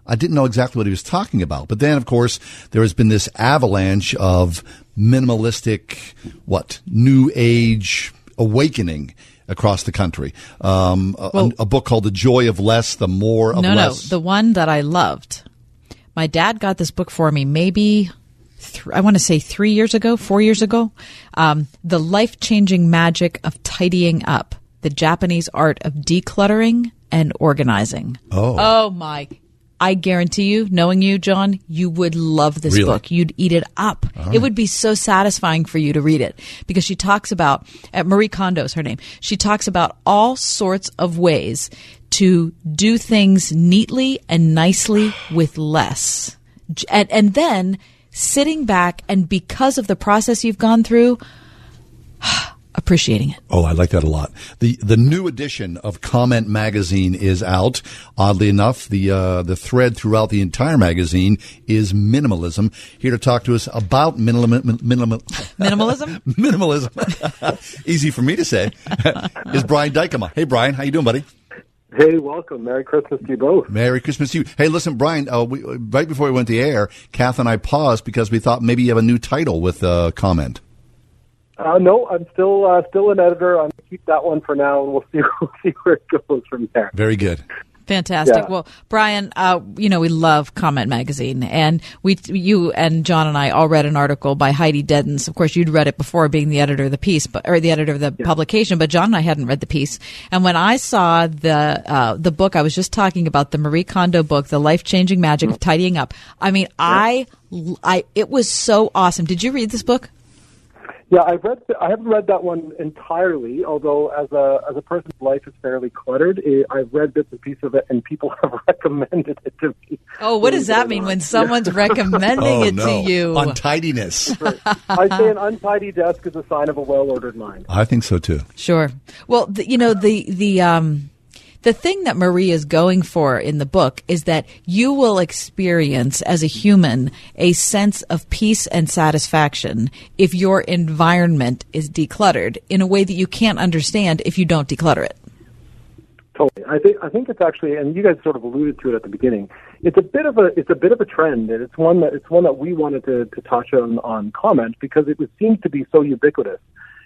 I didn't know exactly what he was talking about. But then, of course, there has been this avalanche of minimalistic, what, new age awakening across the country. Um, a, Well- a book called The Joy of Less, The More of no, Less. no, no, the one that I loved. My dad got this book for me maybe th- I want to say three years ago, four years ago. Um, the life changing magic of tidying up, the Japanese art of decluttering and organizing. Oh. oh my! I guarantee you, knowing you, John, you would love this Really? book. You'd eat it up. All It would be so satisfying for you to read it because she talks about at Marie Kondo's her name. She talks about all sorts of ways to do things neatly and nicely with less, and and then sitting back and because of the process you've gone through, appreciating it. Oh, I like that a lot. The the new edition of Comment Magazine is out. Oddly enough, the uh, the thread throughout the entire magazine is minimalism. Here to talk to us about minimal, minimal, Minimalism? (laughs) minimalism. (laughs) Easy for me to say. (laughs) is Brian Dijkema. Hey, Brian, how you doing, buddy? Hey, welcome. Merry Christmas to you both. Merry Christmas to you. Hey, listen, Brian. Uh, we, right before we went to air, Kath and I paused because we thought maybe you have a new title with uh, comment. Uh, no, I'm still uh, still an editor. I'm gonna keep that one for now, and we'll (laughs) see we'll see where it goes from there. Very good. Fantastic. Yeah. Well, Brian, uh, you know we love Comment Magazine, and we, you and John and I all read an article by Heidi Deddens. Of course, you'd read it before, being the editor of the piece, but or the editor of the publication. But John and I hadn't read the piece, and when I saw the uh, the book, I was just talking about the Marie Kondo book, "The Life Changing Magic of Tidying Up." I mean, I, I, it was so awesome. Did you read this book? Yeah, I've read. I haven't read that one entirely. Although, as a as a person's life is fairly cluttered, eh, I've read bits and pieces of it, and people (laughs) have recommended it to me. Oh, what does that mean when someone's (laughs) recommending oh, it no. to you? Untidiness. I say an untidy desk is a sign of a well ordered mind. I think so too. Sure. Well, the, you know the the um the thing that Marie is going for in the book is that you will experience as a human a sense of peace and satisfaction if your environment is decluttered in a way that you can't understand if you don't declutter it. Totally. I think I think it's actually, and you guys sort of alluded to it at the beginning. It's a bit of a it's a bit of a trend, and it's one that it's one that we wanted to, to touch on on comment because it was, seems to be so ubiquitous,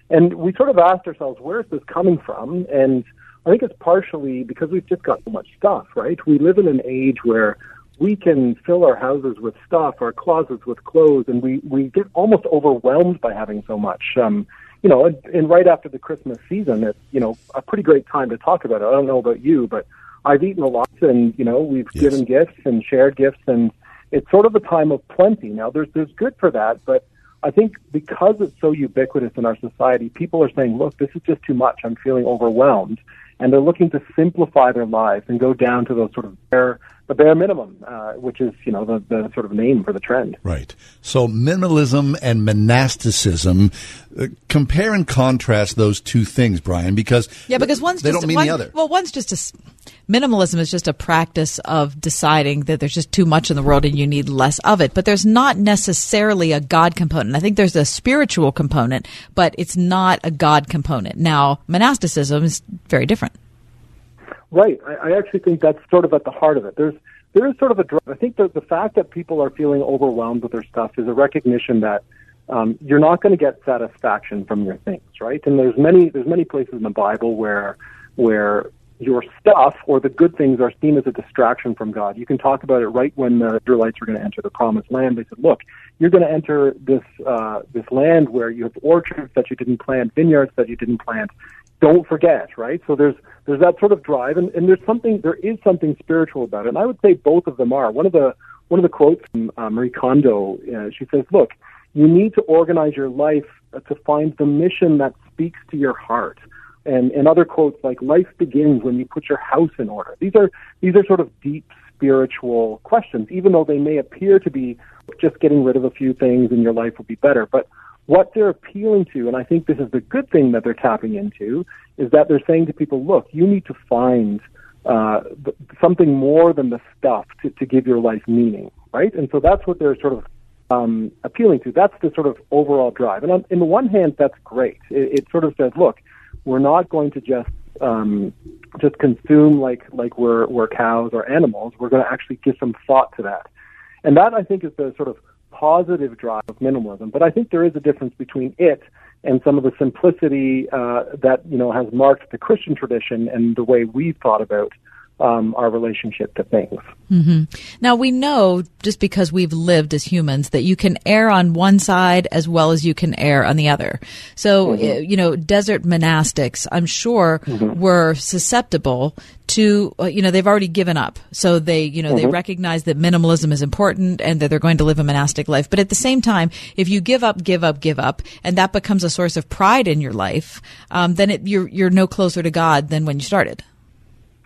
and we sort of asked ourselves, where is this coming from? And I think it's partially because we've just got so much stuff, right? We live in an age where we can fill our houses with stuff, our closets with clothes, and we we get almost overwhelmed by having so much. Um, you know, and, and right after the Christmas season, it's you know a pretty great time to talk about it. I don't know about you, but I've eaten a lot, and you know we've Yes. given gifts and shared gifts, and it's sort of a time of plenty. Now, there's there's good for that, but I think because it's so ubiquitous in our society, people are saying, "Look, this is just too much. I'm feeling overwhelmed," and they're looking to simplify their lives and go down to those sort of bare the bare minimum, uh, which is you know the, the sort of name for the trend. Right. So minimalism and monasticism, uh, compare and contrast those two things, Brian, because Yeah, because one's they just don't mean one, the other. Well, one's just a s- minimalism is just a practice of deciding that there's just too much in the world and you need less of it. But there's not necessarily a God component. I think there's a spiritual component, but it's not a God component. Now, monasticism is very different. Right. I, I actually think that's sort of at the heart of it. There's there is sort of a. I think the the fact that people are feeling overwhelmed with their stuff is a recognition that um, you're not going to get satisfaction from your things, right? And there's many there's many places in the Bible where where your stuff or the good things are seen as a distraction from God. You can talk about it right when the Israelites were going to enter the promised land. They said, "Look, you're going to enter this uh, this land where you have orchards that you didn't plant, vineyards that you didn't plant. Don't forget, right?" So there's there's that sort of drive, and, and there's something there is something spiritual about it. And I would say both of them are. One of the one of the quotes from uh, Marie Kondo, uh, she says, "Look, you need to organize your life uh, to find the mission that speaks to your heart." And, and other quotes like "Life begins when you put your house in order." These are these are sort of deep spiritual questions, even though they may appear to be just getting rid of a few things and your life will be better. But what they're appealing to, and I think this is the good thing that they're tapping into, is that they're saying to people, look, you need to find uh, something more than the stuff to, to give your life meaning, right? And so that's what they're sort of um, appealing to. That's the sort of overall drive. And on, in the one hand, that's great. It, it sort of says, look, we're not going to just um, just consume like like we're we're cows or animals. We're going to actually give some thought to that. And that I think is the sort of positive drive of minimalism. But I think there is a difference between it and some of the simplicity uh, that you know has marked the Christian tradition and the way we've thought about um, our relationship to things. hmm Now we know just because we've lived as humans that you can err on one side as well as you can err on the other. So Mhm. uh, you know, desert monastics, I'm sure, Mhm. were susceptible to uh, you know they've already given up. So they you know they Mhm. recognize that minimalism is important and that they're going to live a monastic life. But at the same time, if you give up, give up, give up, and that becomes a source of pride in your life, um, then it, you're you're no closer to God than when you started.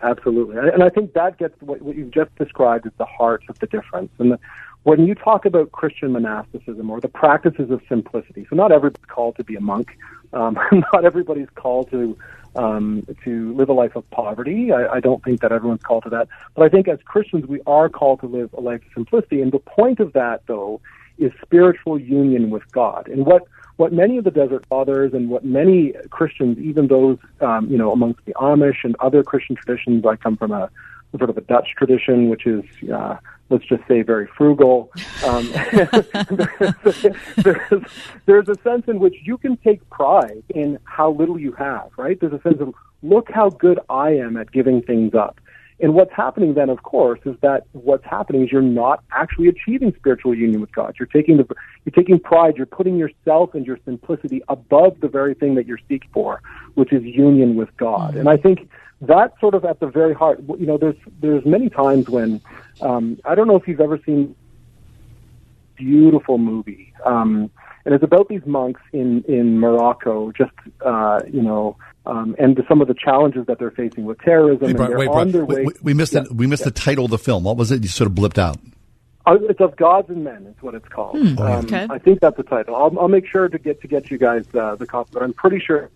Absolutely, and I think that gets what, what you've just described is the heart of the difference. And the, when you talk about Christian monasticism or the practices of simplicity, so not everybody's called to be a monk, um, (laughs) not everybody's called to um, to live a life of poverty. I, I don't think that everyone's called to that, but I think as Christians we are called to live a life of simplicity. And the point of that, though, is spiritual union with God. And what what many of the Desert Fathers and what many Christians, even those um, you know amongst the Amish and other Christian traditions, I come from a sort of a Dutch tradition, which is uh, let's just say very frugal. Um, (laughs) (laughs) there's, there's a sense in which you can take pride in how little you have, right? There's a sense of look how good I am at giving things up. And what's happening then, of course, is that what's happening is you're not actually achieving spiritual union with God. You're taking the, you're taking pride. You're putting yourself and your simplicity above the very thing that you're seeking for, which is union with God. And I think that's sort of at the very heart. You know, there's there's many times when um, I don't know if you've ever seen beautiful movie. Um, and it's about these monks in in Morocco, just uh, you know, um, and some of the challenges that they're facing with terrorism. Hey, and Brian, they're wait, on Brian, their we, way. we- we missed Yeah, the we missed the title of the film. What was it? You sort of blipped out. Uh, it's of gods and men is what it's called. Hmm. Um, Okay. I think that's the title. I'll, I'll make sure to get to get you guys uh, the copy, but I'm pretty sure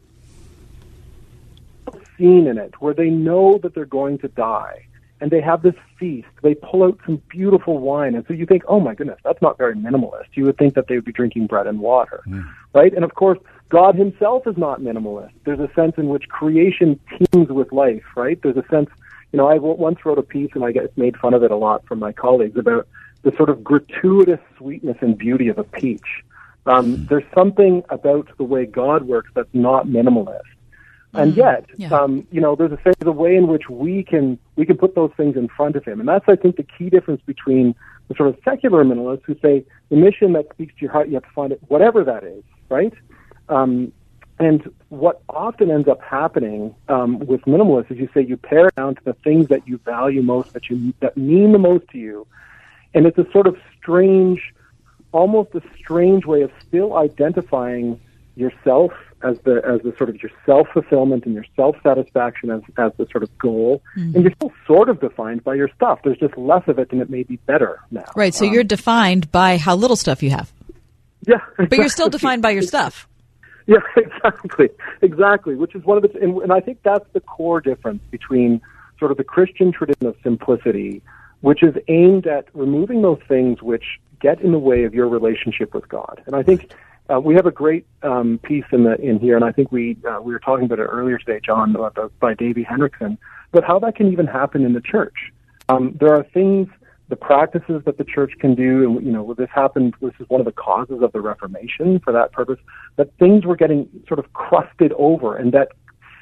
scene in it where they know that they're going to die and they have this feast. They pull out some beautiful wine, and so you think, oh my goodness, that's not very minimalist. You would think that they would be drinking bread and water, right? And of course, God Himself is not minimalist. There's a sense in which creation teems with life, right? There's a sense, you know, I once wrote a piece, and I get made fun of it a lot from my colleagues about the sort of gratuitous sweetness and beauty of a peach. Um, there's something about the way God works that's not minimalist. And yet, um, you know, there's a, there's a way in which we can we can put those things in front of him, and that's I think the key difference between the sort of secular minimalists who say the mission that speaks to your heart, you have to find it, whatever that is, right? Um, and what often ends up happening um, with minimalists is you say you pare down to the things that you value most, that you that mean the most to you, and it's a sort of strange, almost a strange way of still identifying yourself as the as the sort of your self fulfillment and your self satisfaction as as the sort of goal, Mhm. and you're still sort of defined by your stuff. There's just less of it, and it may be better now. Right. So Um, you're defined by how little stuff you have. Yeah. But you're still defined by your stuff. (laughs) Yeah, exactly, exactly. Which is one of the, and, and I think that's the core difference between sort of the Christian tradition of simplicity, which is aimed at removing those things which get in the way of your relationship with God. And I think uh, we have a great um, piece in the in here, and I think we uh, we were talking about it earlier today, John, about the, by Davey Hendrickson, but how that can even happen in the church. Um, there are things the practices that the church can do, and you know, this happened. This is one of the causes of the Reformation for that purpose. That things were getting sort of crusted over, and that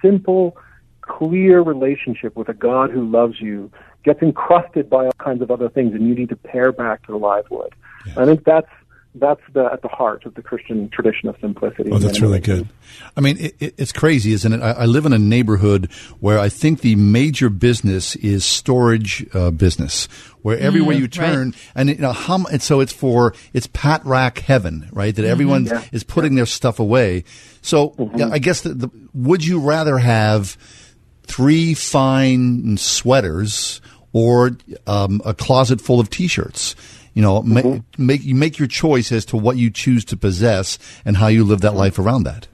simple, clear relationship with a God who loves you gets encrusted by all kinds of other things, and you need to pare back to the live wood. I think that's that's the at the heart of the Christian tradition of simplicity. Oh, that's really good. I mean, it, it, it's crazy, isn't it? I, I live in a neighborhood where I think the major business is storage uh, business, where everywhere Mm, you turn, and you know, hum, and so it's for it's pat rack heaven, right? That everyone Yeah. is putting their stuff away. So yeah, I guess the, the, would you rather have three fine sweaters or um, a closet full of t-shirts? You know, ma- make you make your choice as to what you choose to possess and how you live that life around that.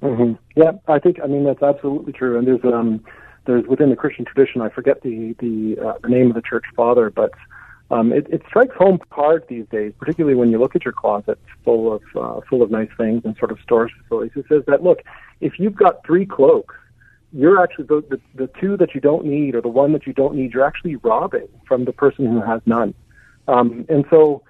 hmm Yeah, I think I mean that's absolutely true. And there's um there's within the Christian tradition, I forget the the, uh, the name of the church father, but um, it, it strikes home hard these days, particularly when you look at your closet full of uh, full of nice things and sort of storage facilities. It says that look, if you've got three cloaks, you're actually the, the the two that you don't need or the one that you don't need, you're actually robbing from the person who has none. Um, and so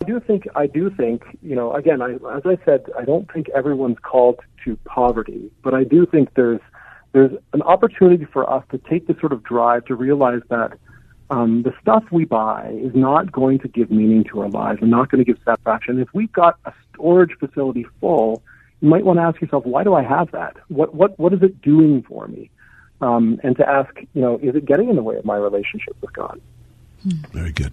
I do think I do think you know again I, as I said I don't think everyone's called to poverty, but I do think there's there's an opportunity for us to take this sort of drive to realize that um, the stuff we buy is not going to give meaning to our lives and not going to give satisfaction. If we've got a storage facility full, you might want to ask yourself, why do I have that? What what what is it doing for me? Um, and to ask, you know, is it getting in the way of my relationship with God? Very good.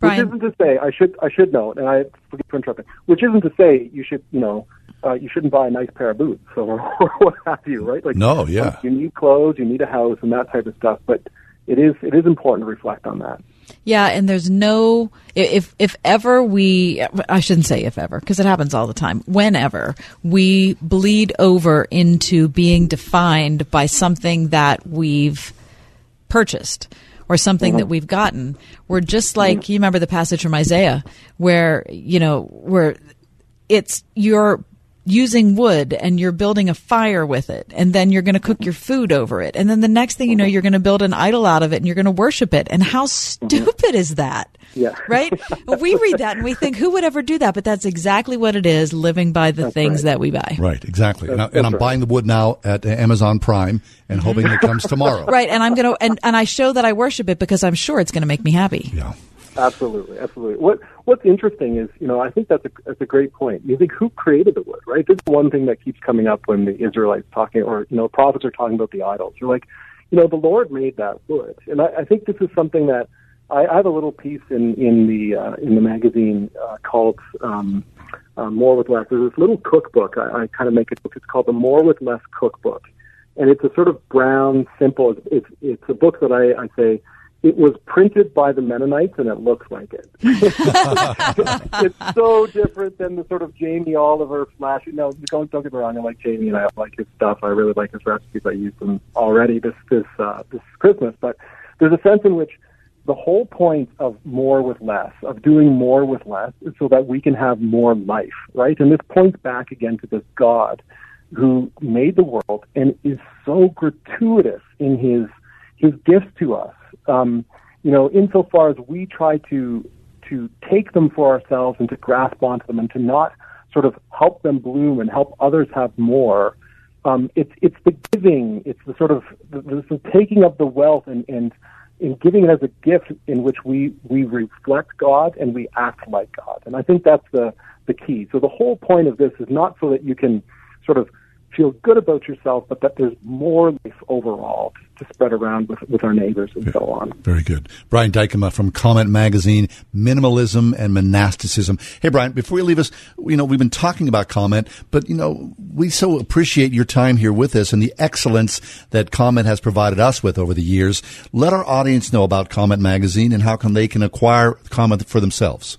Which isn't to say I should I should note, and I forget for interrupting. Which isn't to say you should you know uh, you shouldn't buy a nice pair of boots or, (laughs) or what have you, right? Like No, yeah. you need clothes, you need a house, and that type of stuff. But it is it is important to reflect on that. Yeah, and there's no if if ever we I shouldn't say if ever because it happens all the time. Whenever we bleed over into being defined by something that we've purchased or something that mm-hmm. we've gotten, we're just mm-hmm. like you remember the passage from Isaiah where you know where it's you're using wood and you're building a fire with it and then you're going to cook your food over it. And then the next thing you know you're going to build an idol out of it and you're going to worship it. And how stupid is that? Yeah. right? We read that and we think who would ever do that? But that's exactly what it is living by the things that we buy. Right, exactly. And, I, That's- and I'm that's buying the wood now at Amazon Prime and hoping it comes (laughs) tomorrow. right and i'm going to and, and i show that i worship it because i'm sure it's going to make me happy. Yeah Absolutely, absolutely. What What's interesting is, you know, I think that's a that's a great point. You think who created the wood, right? This is one thing that keeps coming up when the Israelites talking, or you know, prophets are talking about the idols. You're like, you know, the Lord made that wood, and I, I think this is something that I, I have a little piece in in the uh, in the magazine uh, called um, uh, More with Less. There's this little cookbook. I, I kind of make it. Book it's called the More with Less Cookbook, and it's a sort of brown, simple. It's it's, it's a book that I, I say it was printed by the Mennonites, and it looks like it. (laughs) it's so different than the sort of Jamie Oliver flashy. No, don't don't get me wrong. I like Jamie, and I like his stuff. I really like his recipes. I used them already this this uh, this Christmas. But there's a sense in which the whole point of more with less, of doing more with less, is so that we can have more life, right? And this points back again to this God who made the world and is so gratuitous in his his gifts to us um, you know, insofar as we try to to take them for ourselves and to grasp onto them and to not sort of help them bloom and help others have more. Um, it's it's the giving, it's the sort of the, the taking of the wealth and and in giving it as a gift in which we we reflect God and we act like God. And I think that's the the key. So the whole point of this is not so that you can sort of feel good about yourself, but that there's more life overall to, spread around with, with our neighbors and so on. Very good. Brian Dijkema from Comment Magazine, Minimalism and Monasticism. Hey, Brian, before you leave us, you know, we've been talking about Comment, but, you know, we so appreciate your time here with us and the excellence that Comment has provided us with over the years. Let our audience know about Comment Magazine and how can they can acquire Comment for themselves.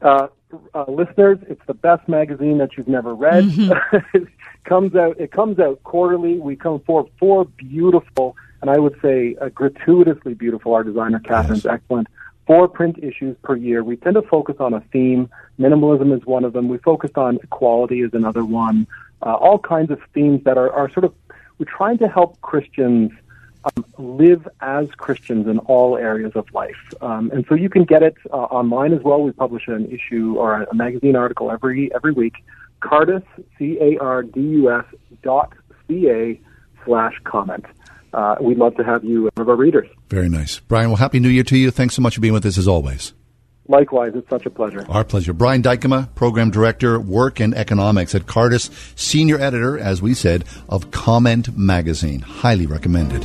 Uh, uh, listeners, it's the best magazine that you've never read. Mm-hmm. (laughs) comes out. It comes out quarterly. We come forward four beautiful, and I would say uh, gratuitously beautiful. Our designer Catherine's yes. excellent. Four print issues per year. We tend to focus on a theme. Minimalism is one of them. We focused on equality is another one. Uh, all kinds of themes that are, are sort of we're trying to help Christians um, live as Christians in all areas of life. Um, and so you can get it uh, online as well. We publish an issue or a magazine article every every week. Cardus, C A R D U S dot C A slash comment. Uh, we'd love to have you one of our readers. Very nice. Brian, well, Happy New Year to you. Thanks so much for being with us as always. Likewise, it's such a pleasure. Our pleasure. Brian Dijkema, Program Director, Work and Economics at Cardus, Senior Editor, as we said, of Comment Magazine. Highly recommended.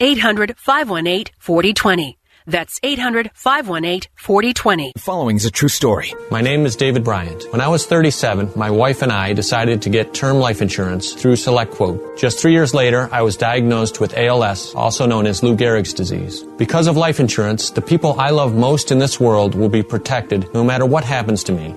800 518 4020. That's 800 518 4020. The following is a true story. My name is David Bryant. When I was 37, my wife and I decided to get term life insurance through SelectQuote. Just three years later, I was diagnosed with ALS, also known as Lou Gehrig's disease. Because of life insurance, the people I love most in this world will be protected no matter what happens to me.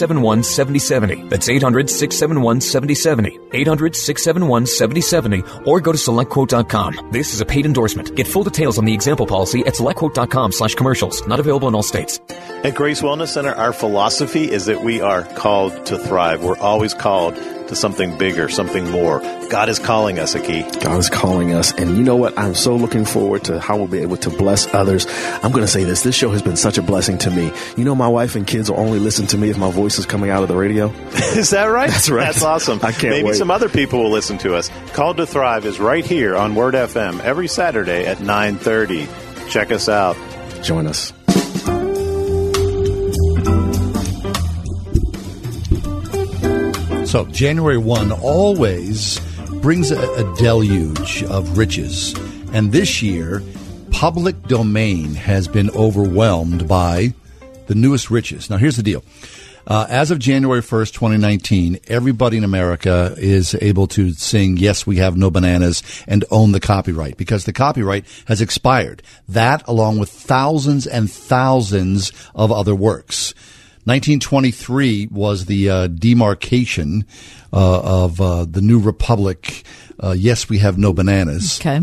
671 7070. That's 800 671 7070. 800 671 7070 or go to selectquote.com. This is a paid endorsement. Get full details on the example policy at selectquote.com slash commercials. Not available in all states. At Grace Wellness Center, our philosophy is that we are called to thrive. We're always called to something bigger, something more. God is calling us, Aki. God is calling us. And you know what? I'm so looking forward to how we'll be able to bless others. I'm going to say this. This show has been such a blessing to me. You know, my wife and kids will only listen to me if my voice is coming out of the radio. (laughs) is that right? That's right. That's awesome. I can't Maybe wait. some other people will listen to us. Called to Thrive is right here on Word FM every Saturday at 930. Check us out. Join us. So, January 1 always brings a, a deluge of riches. And this year, public domain has been overwhelmed by the newest riches. Now, here's the deal. Uh, as of January 1st, 2019, everybody in America is able to sing Yes, We Have No Bananas and own the copyright because the copyright has expired. That, along with thousands and thousands of other works. 1923 was the uh, demarcation uh, of uh, the new republic. Uh, yes, we have no bananas. Okay.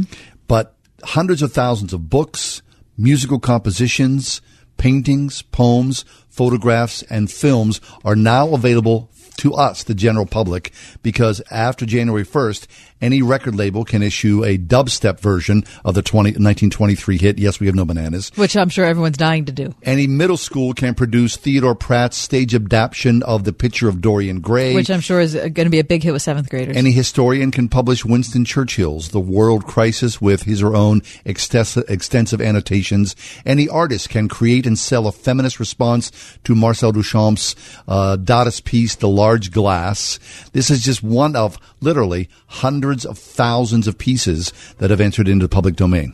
But hundreds of thousands of books, musical compositions, paintings, poems, photographs, and films are now available to us, the general public, because after January 1st, any record label can issue a dubstep version of the 20, 1923 hit, Yes, We Have No Bananas. Which I'm sure everyone's dying to do. Any middle school can produce Theodore Pratt's stage adaptation of The Picture of Dorian Gray. Which I'm sure is going to be a big hit with seventh graders. Any historian can publish Winston Churchill's The World Crisis with his or own extensive, extensive annotations. Any artist can create and sell a feminist response to Marcel Duchamp's uh, Dadaist piece, The Large Glass. This is just one of literally hundreds of thousands of pieces that have entered into the public domain.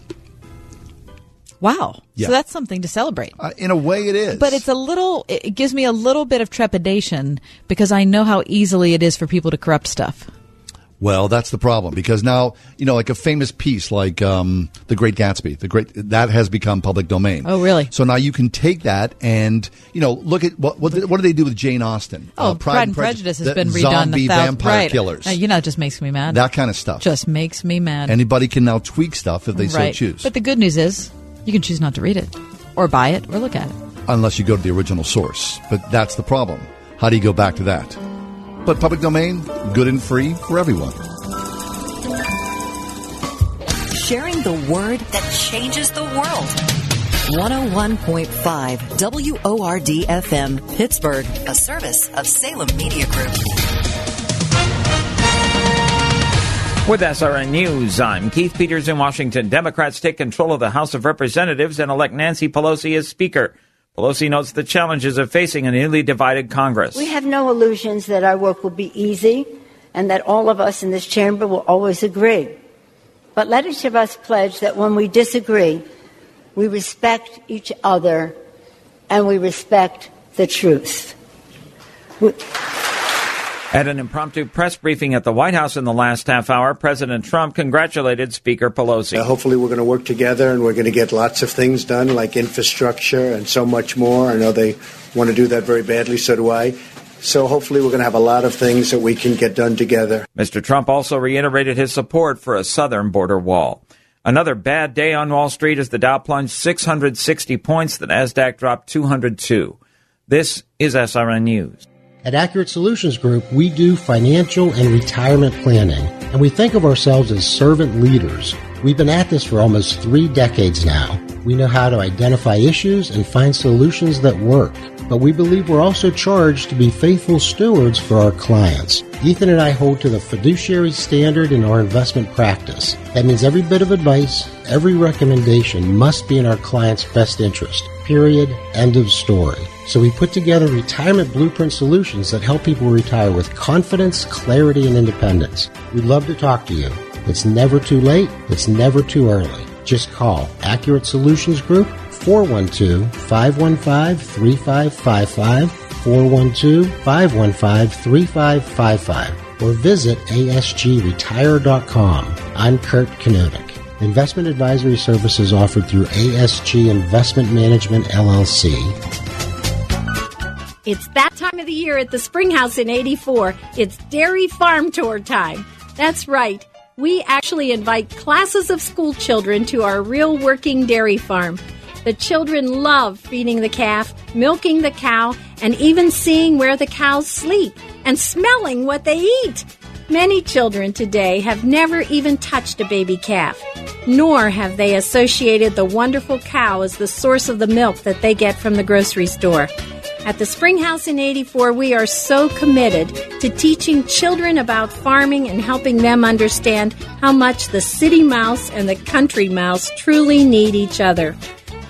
Wow. Yeah. So that's something to celebrate. Uh, in a way, it is. But it's a little, it gives me a little bit of trepidation because I know how easily it is for people to corrupt stuff. Well, that's the problem because now you know, like a famous piece like um, The Great Gatsby, the great that has become public domain. Oh, really? So now you can take that and you know look at what what, what do they do with Jane Austen? Oh, Uh, Pride, and Prejudice has the been redone. Zombie thousand, vampire right. killers. Uh, you know, it just makes me mad. that kind of stuff. just makes me mad. Anybody can now tweak stuff if they so choose, But the good news is you can choose not to read it or buy it or look at it. unless you go to the original source. But that's the problem. How do you go back to that? But public domain, good and free for everyone. Sharing the word that changes the world. 101.5 WORD FM, Pittsburgh, a service of Salem Media Group. With SRN News, I'm Keith Peters in Washington. Democrats take control of the House of Representatives and elect Nancy Pelosi as Speaker. Pelosi notes the challenges of facing a newly divided Congress. We have no illusions that our work will be easy and that all of us in this chamber will always agree. But let each of us pledge that when we disagree, we respect each other and we respect the truth. We- At an impromptu press briefing at the White House in the last half hour, President Trump congratulated Speaker Pelosi. Uh, hopefully, we're going to work together and we're going to get lots of things done, like infrastructure and so much more. I know they want to do that very badly, so do I. So, hopefully, we're going to have a lot of things that we can get done together. Mr. Trump also reiterated his support for a southern border wall. Another bad day on Wall Street as the Dow plunged 660 points, the Nasdaq dropped 202. This is SRN News. At Accurate Solutions Group, we do financial and retirement planning, and we think of ourselves as servant leaders. We've been at this for almost three decades now. We know how to identify issues and find solutions that work, but we believe we're also charged to be faithful stewards for our clients. Ethan and I hold to the fiduciary standard in our investment practice. That means every bit of advice, every recommendation must be in our client's best interest. Period. End of story. So we put together retirement blueprint solutions that help people retire with confidence, clarity, and independence. We'd love to talk to you. It's never too late. It's never too early. Just call Accurate Solutions Group 412-515-3555, 412-515-3555, or visit asgretire.com. I'm Kurt Knodik. Investment advisory services offered through ASG Investment Management LLC. It's that time of the year at the Springhouse in 84. It's Dairy Farm Tour time. That's right. We actually invite classes of school children to our real working dairy farm. The children love feeding the calf, milking the cow, and even seeing where the cows sleep and smelling what they eat. Many children today have never even touched a baby calf, nor have they associated the wonderful cow as the source of the milk that they get from the grocery store. At the Springhouse in 84, we are so committed to teaching children about farming and helping them understand how much the city mouse and the country mouse truly need each other.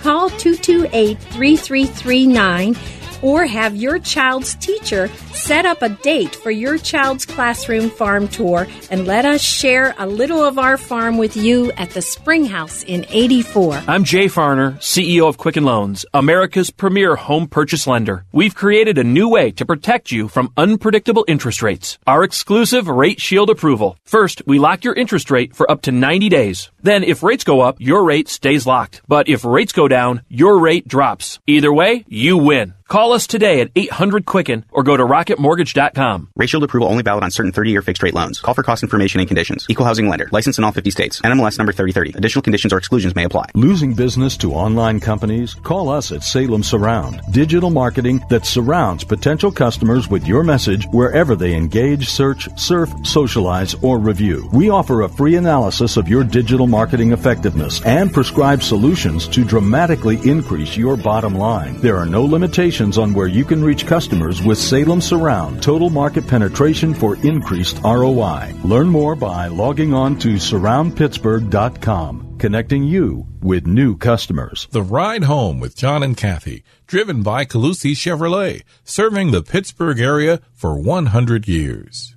Call 228 3339 or have your child's teacher set up a date for your child's classroom farm tour and let us share a little of our farm with you at the Spring House in 84. I'm Jay Farner, CEO of Quicken Loans, America's premier home purchase lender. We've created a new way to protect you from unpredictable interest rates. Our exclusive Rate Shield approval. First, we lock your interest rate for up to 90 days. Then, if rates go up, your rate stays locked. But if rates go down, your rate drops. Either way, you win. Call us today at 800 Quicken or go to rocketmortgage.com. Rate Shield approval only valid on certain 30-year fixed rate loans. Call for cost information and conditions. Equal housing lender. License in all 50 states. NMLS number 3030. Additional conditions or exclusions may apply. Losing business to online companies? Call us at Salem Surround. Digital marketing that surrounds potential customers with your message wherever they engage, search, surf, socialize, or review. We offer a free analysis of your digital marketing effectiveness and prescribe solutions to dramatically increase your bottom line. There are no limitations on where you can reach customers with Salem Surround Total Market Penetration for increased ROI. Learn more by logging on to surroundpittsburgh.com, connecting you with new customers. The Ride Home with John and Kathy, driven by Colussy Chevrolet, serving the Pittsburgh area for 100 years.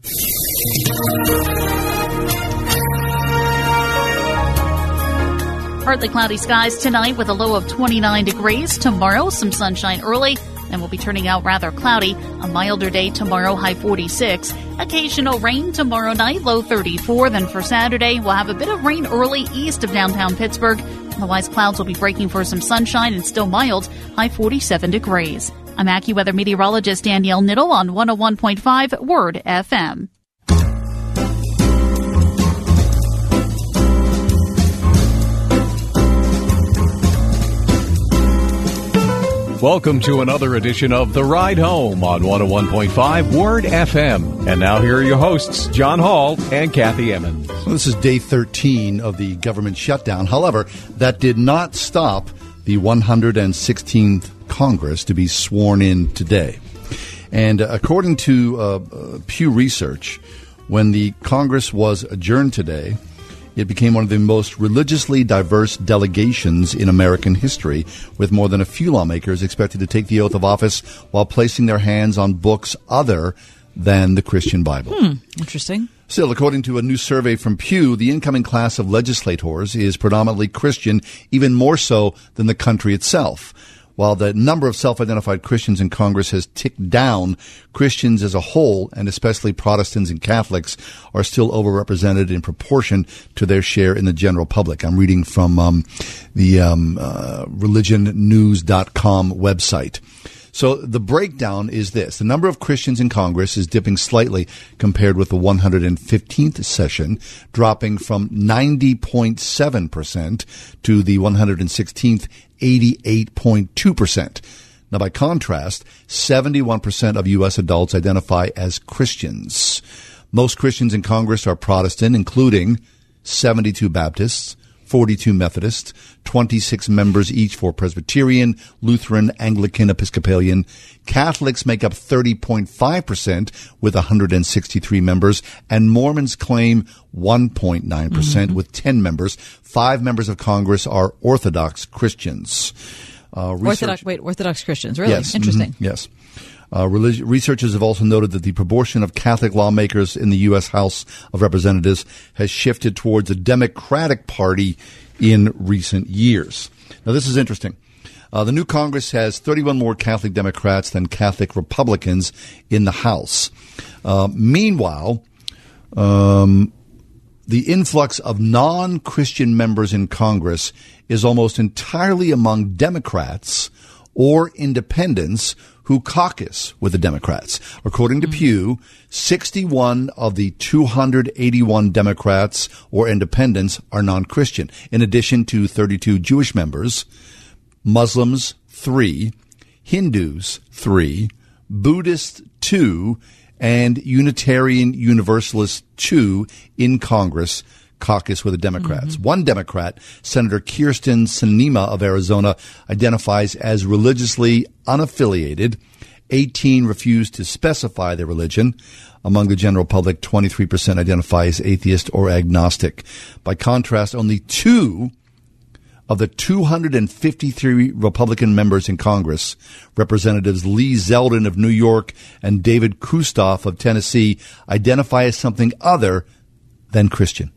Partly cloudy skies tonight with a low of 29 degrees. Tomorrow, some sunshine early and will be turning out rather cloudy. A milder day tomorrow, high 46. Occasional rain tomorrow night, low 34. Then for Saturday, we'll have a bit of rain early east of downtown Pittsburgh. Otherwise, clouds will be breaking for some sunshine and still mild, high 47 degrees. I'm AccuWeather meteorologist Danielle Niddle on 101.5 Word FM. Welcome to another edition of The Ride Home on 101.5 Word FM. And now here are your hosts, John Hall and Kathy Emmons. Well, this is day 13 of the government shutdown. However, that did not stop the 116th Congress to be sworn in today. And uh, according to uh, uh, Pew Research, when the Congress was adjourned today, it became one of the most religiously diverse delegations in American history, with more than a few lawmakers expected to take the oath of office while placing their hands on books other than the Christian Bible. Hmm, interesting. Still, according to a new survey from Pew, the incoming class of legislators is predominantly Christian, even more so than the country itself. While the number of self-identified Christians in Congress has ticked down, Christians as a whole, and especially Protestants and Catholics, are still overrepresented in proportion to their share in the general public. I'm reading from um, the um, uh, religionnews.com website. So the breakdown is this. The number of Christians in Congress is dipping slightly compared with the 115th session, dropping from 90.7% to the 116th 88.2%. Now, by contrast, 71% of U.S. adults identify as Christians. Most Christians in Congress are Protestant, including 72 Baptists, 42 Methodists, 26 members each for Presbyterian, Lutheran, Anglican, Episcopalian. Catholics make up 30.5% with 163 members, and Mormons claim 1.9% with 10 members. Five members of Congress are Orthodox Christians. Uh, Orthodox, wait, Orthodox Christians, really? Yes, Interesting. mhm, yes. Uh, relig- researchers have also noted that the proportion of Catholic lawmakers in the U.S. House of Representatives has shifted towards the Democratic Party in recent years. Now, this is interesting. Uh, the new Congress has 31 more Catholic Democrats than Catholic Republicans in the House. Uh, meanwhile, um, the influx of non Christian members in Congress is almost entirely among Democrats or independents who caucus with the Democrats. According to hmm. Pew, 61 of the 281 Democrats or independents are non Christian, in addition to 32 Jewish members, Muslims, three, Hindus, three, Buddhists, two, and Unitarian Universalists, two in Congress caucus with the Democrats. Mm-hmm. One Democrat, Senator Kyrsten Sinema of Arizona, identifies as religiously unaffiliated. 18 refuse to specify their religion. Among the general public, 23% identify as atheist or agnostic. By contrast, only two of the 253 Republican members in Congress, Representatives Lee Zeldin of New York and David Kustoff of Tennessee, identify as something other than Christian.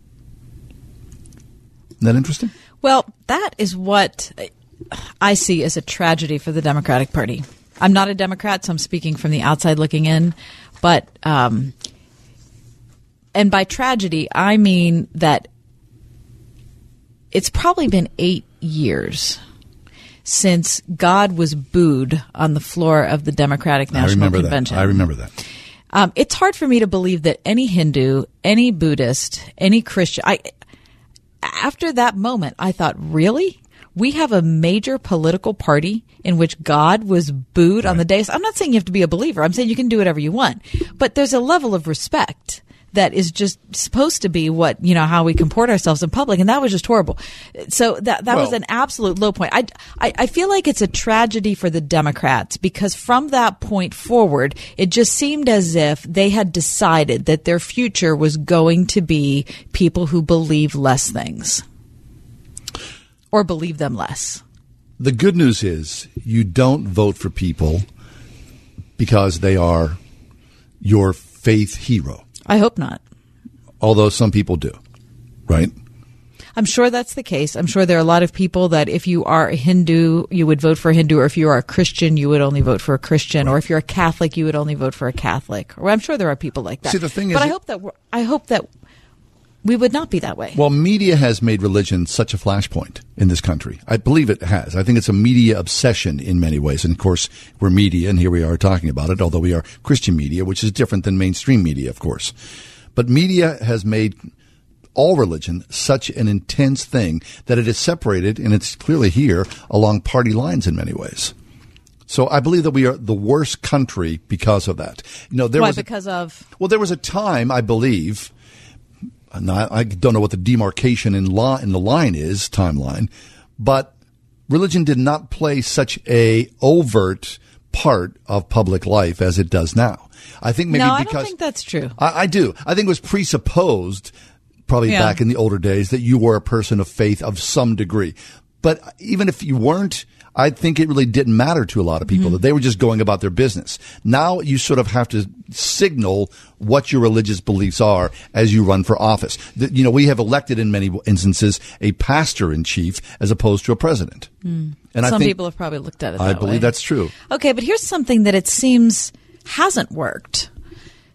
Isn't that interesting? Well, that is what I see as a tragedy for the Democratic Party. I'm not a Democrat, so I'm speaking from the outside looking in. But, um, and by tragedy, I mean that it's probably been eight years since God was booed on the floor of the Democratic National I Convention. that. I remember that. Um, it's hard for me to believe that any Hindu, any Buddhist, any Christian, I, after that moment, I thought, really? We have a major political party in which God was booed on the dais. I'm not saying you have to be a believer. I'm saying you can do whatever you want. But there's a level of respect that is just supposed to be what, you know, how we comport ourselves in public. And that was just horrible. So that, that was an absolute low point. I, I, I feel like it's a tragedy for the Democrats because from that point forward, it just seemed as if they had decided that their future was going to be people who believe less things or believe them less. The good news is you don't vote for people because they are your faith hero, I hope not. although some people do, right? I'm sure that's the case. I'm sure there are a lot of people that if you are a Hindu, you would vote for a Hindu, or if you are a Christian, you would only vote for a Christian, or if you're a Catholic, you would only vote for a Catholic. Or I'm sure there are people like that. See, the thing but is- I hope that I hope that we would not be that way. Well, media has made religion such a flashpoint in this country. I believe it has. I think it's a media obsession in many ways. And of course, we're media, and here we are talking about it, although we are Christian media, which is different than mainstream media, of course. But media has made all religion such an intense thing that it is separated, and it's clearly here, along party lines in many ways. So I believe that we are the worst country because of that. You know, there Why? was a- because of well, there was a time, I believe, I, I don't know what the demarcation in law in the line is timeline, but religion did not play such a overt part of public life as it does now. I think maybe no, I because don't think that's true. I, I do. I think it was presupposed, probably Yeah. back in the older days, that you were a person of faith of some degree. But even if you weren't, I think it really didn't matter to a lot of people Mm-hmm. that they were just going about their business. Now you sort of have to signal what your religious beliefs are as you run for office. The- you know, we have elected in many instances a pastor in chief as opposed to a president. Mm. And I Some think- people have probably looked at it. I that believe way. that's true. Okay, but here's something that it seems hasn't worked.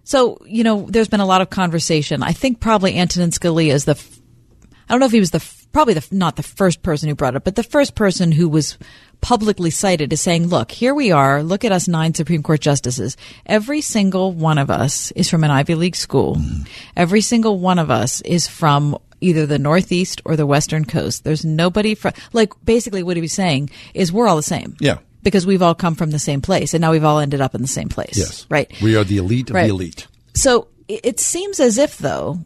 So, you know, there's been a lot of conversation. I think probably Antonin Scalia is the, f- I don't know if he was the, probably the, not the first person who brought it, up, but the first person who was publicly cited as saying, look, here we are. Look at us nine Supreme Court justices. Every single one of us is from an Ivy League school. Every single one of us is from either the Northeast or the Western Coast. There's nobody from, like, basically what he was saying is we're all the same Yeah. because we've all come from the same place and now we've all ended up in the same place. Yes. Right. We are the elite of Right. the elite. So it seems as if, though,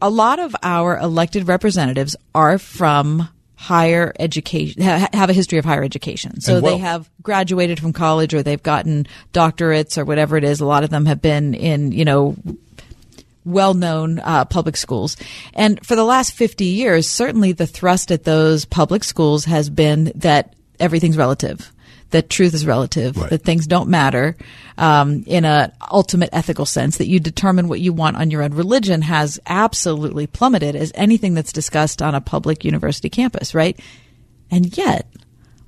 a lot of our elected representatives are from higher education, have a history of higher education. So they have graduated from college or they've gotten doctorates or whatever it is. A lot of them have been in, you know, well-known uh, public schools. And for the last 50 years, certainly the thrust at those public schools has been that everything's relative, that truth is relative, that things don't matter um, in an ultimate ethical sense, that you determine what you want on your own. Religion has absolutely plummeted as anything that's discussed on a public university campus, right? And yet,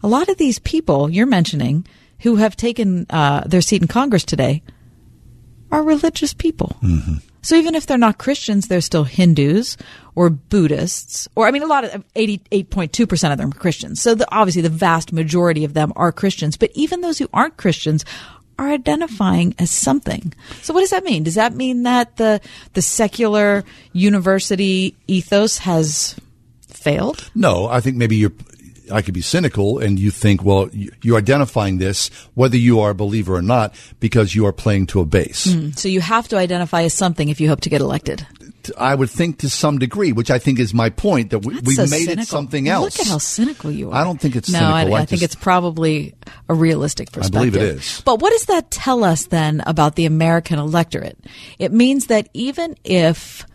a lot of these people you're mentioning who have taken uh, their seat in Congress today are religious people. So even if they're not Christians, they're still Hindus or Buddhists, or I mean, a lot of eighty-eight point two percent of them are Christians. So the, obviously, the vast majority of them are Christians. But even those who aren't Christians are identifying as something. So what does that mean? Does that mean that the the secular university ethos has failed? No, I think maybe you're. I could be cynical, and you think, well, you- you're identifying this whether you are a believer or not because you are playing to a base. Mm. So you have to identify as something if you hope to get elected. I would think to some degree, which I think is my point that we, we've so made cynical. it something else. Look at how cynical you are. I don't think it's no, cynical. I, I I think just- it's probably a realistic perspective. I believe it is. But what does that tell us then about the American electorate? It means that even if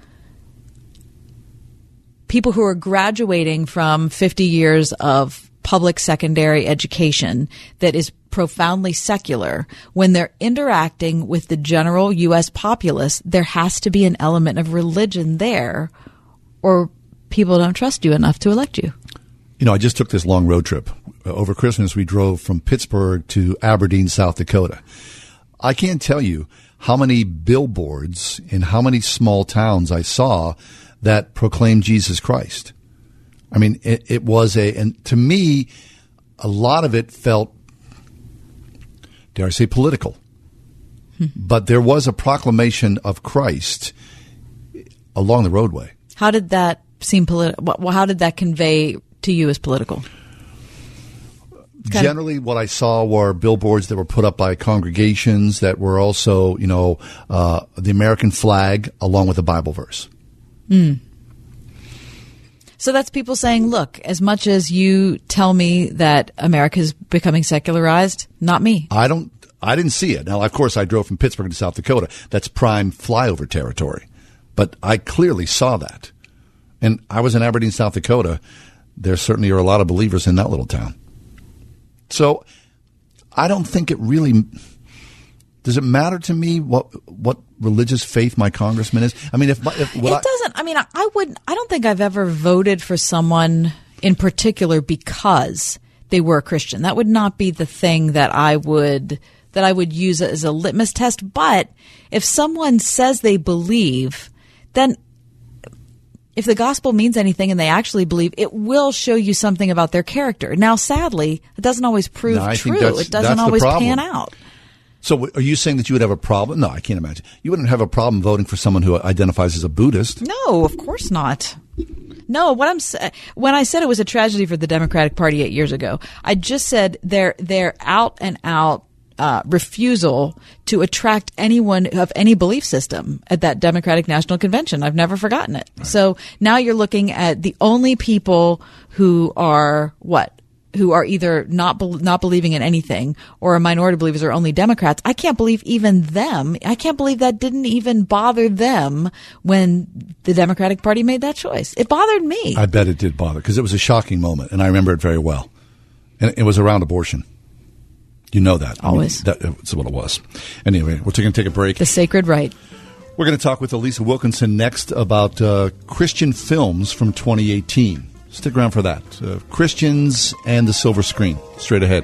people who are graduating from 50 years of public secondary education that is profoundly secular, when they're interacting with the general U.S. populace, there has to be an element of religion there, or people don't trust you enough to elect you. You know, I just took this long road trip. Over Christmas, we drove from Pittsburgh to Aberdeen, South Dakota. I can't tell you how many billboards in how many small towns I saw that proclaimed Jesus Christ. I mean, it, it was a, and to me, a lot of it felt, dare I say, political. Hmm. But there was a proclamation of Christ along the roadway. How did that seem political? How did that convey to you as political? Generally, what I saw were billboards that were put up by congregations that were also, you know, uh, the American flag along with a Bible verse. Mm. So that's people saying, look, as much as you tell me that America is becoming secularized, not me. I don't, I didn't see it. Now, of course, I drove from Pittsburgh to South Dakota. That's prime flyover territory. But I clearly saw that. And I was in Aberdeen, South Dakota. There certainly are a lot of believers in that little town. So I don't think it really does it matter to me what what religious faith my congressman is. I mean, if, if it I, doesn't. I mean, I would. I don't think I've ever voted for someone in particular because they were a Christian. That would not be the thing that I would that I would use as a litmus test. But if someone says they believe, then if the gospel means anything and they actually believe, it will show you something about their character. Now, sadly, it doesn't always prove no, true. It doesn't always pan out. So, are you saying that you would have a problem? No, I can't imagine. You wouldn't have a problem voting for someone who identifies as a Buddhist. No, of course not. No, what I'm when I said it was a tragedy for the Democratic Party eight years ago, I just said they're they're out and out uh, refusal to attract anyone of any belief system at that Democratic National Convention. I've never forgotten it. Right. So now you're looking at the only people who are what who are either not be- not believing in anything or a minority believers are only Democrats. I can't believe even them. I can't believe that didn't even bother them when the Democratic Party made that choice. It bothered me. I bet it did bother because it was a shocking moment, and I remember it very well. And it was around abortion. You know that. Always. I mean, that's what it was. Anyway, we're going to take a break. The sacred right. We're going to talk with Alissa Wilkinson next about uh, Christian films from 2018. Stick around for that. Uh, Christians and the silver screen. Straight ahead.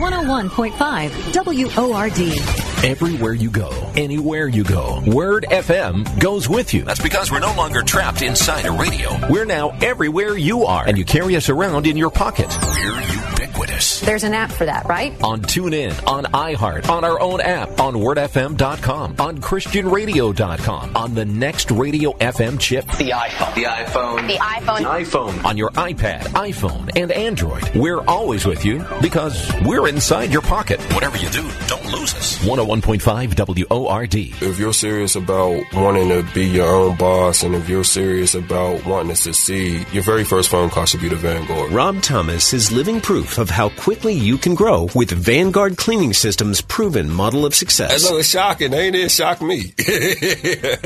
101.5 WORD. Everywhere you go, anywhere you go, Word FM goes with you. That's because we're no longer trapped inside a radio. We're now everywhere you are, and you carry us around in your pocket. We're ubiquitous. There's an app for that, right? On TuneIn, on iHeart, on our own app, on WordFM.com, on ChristianRadio.com, on the next Radio FM chip, the iPhone, the iPhone, the iPhone, the iPhone, on your iPad, iPhone, and Android. We're always with you because we're inside your pocket. Whatever you do, don't lose us. Oh 101.5 WORD. If you're serious about wanting to be your own boss and if you're serious about wanting to succeed, your very first phone call should be to Vanguard. Rob Thomas is living proof of how quickly you can grow with Vanguard Cleaning System's proven model of success. That's was shocking, ain't it? Shock me.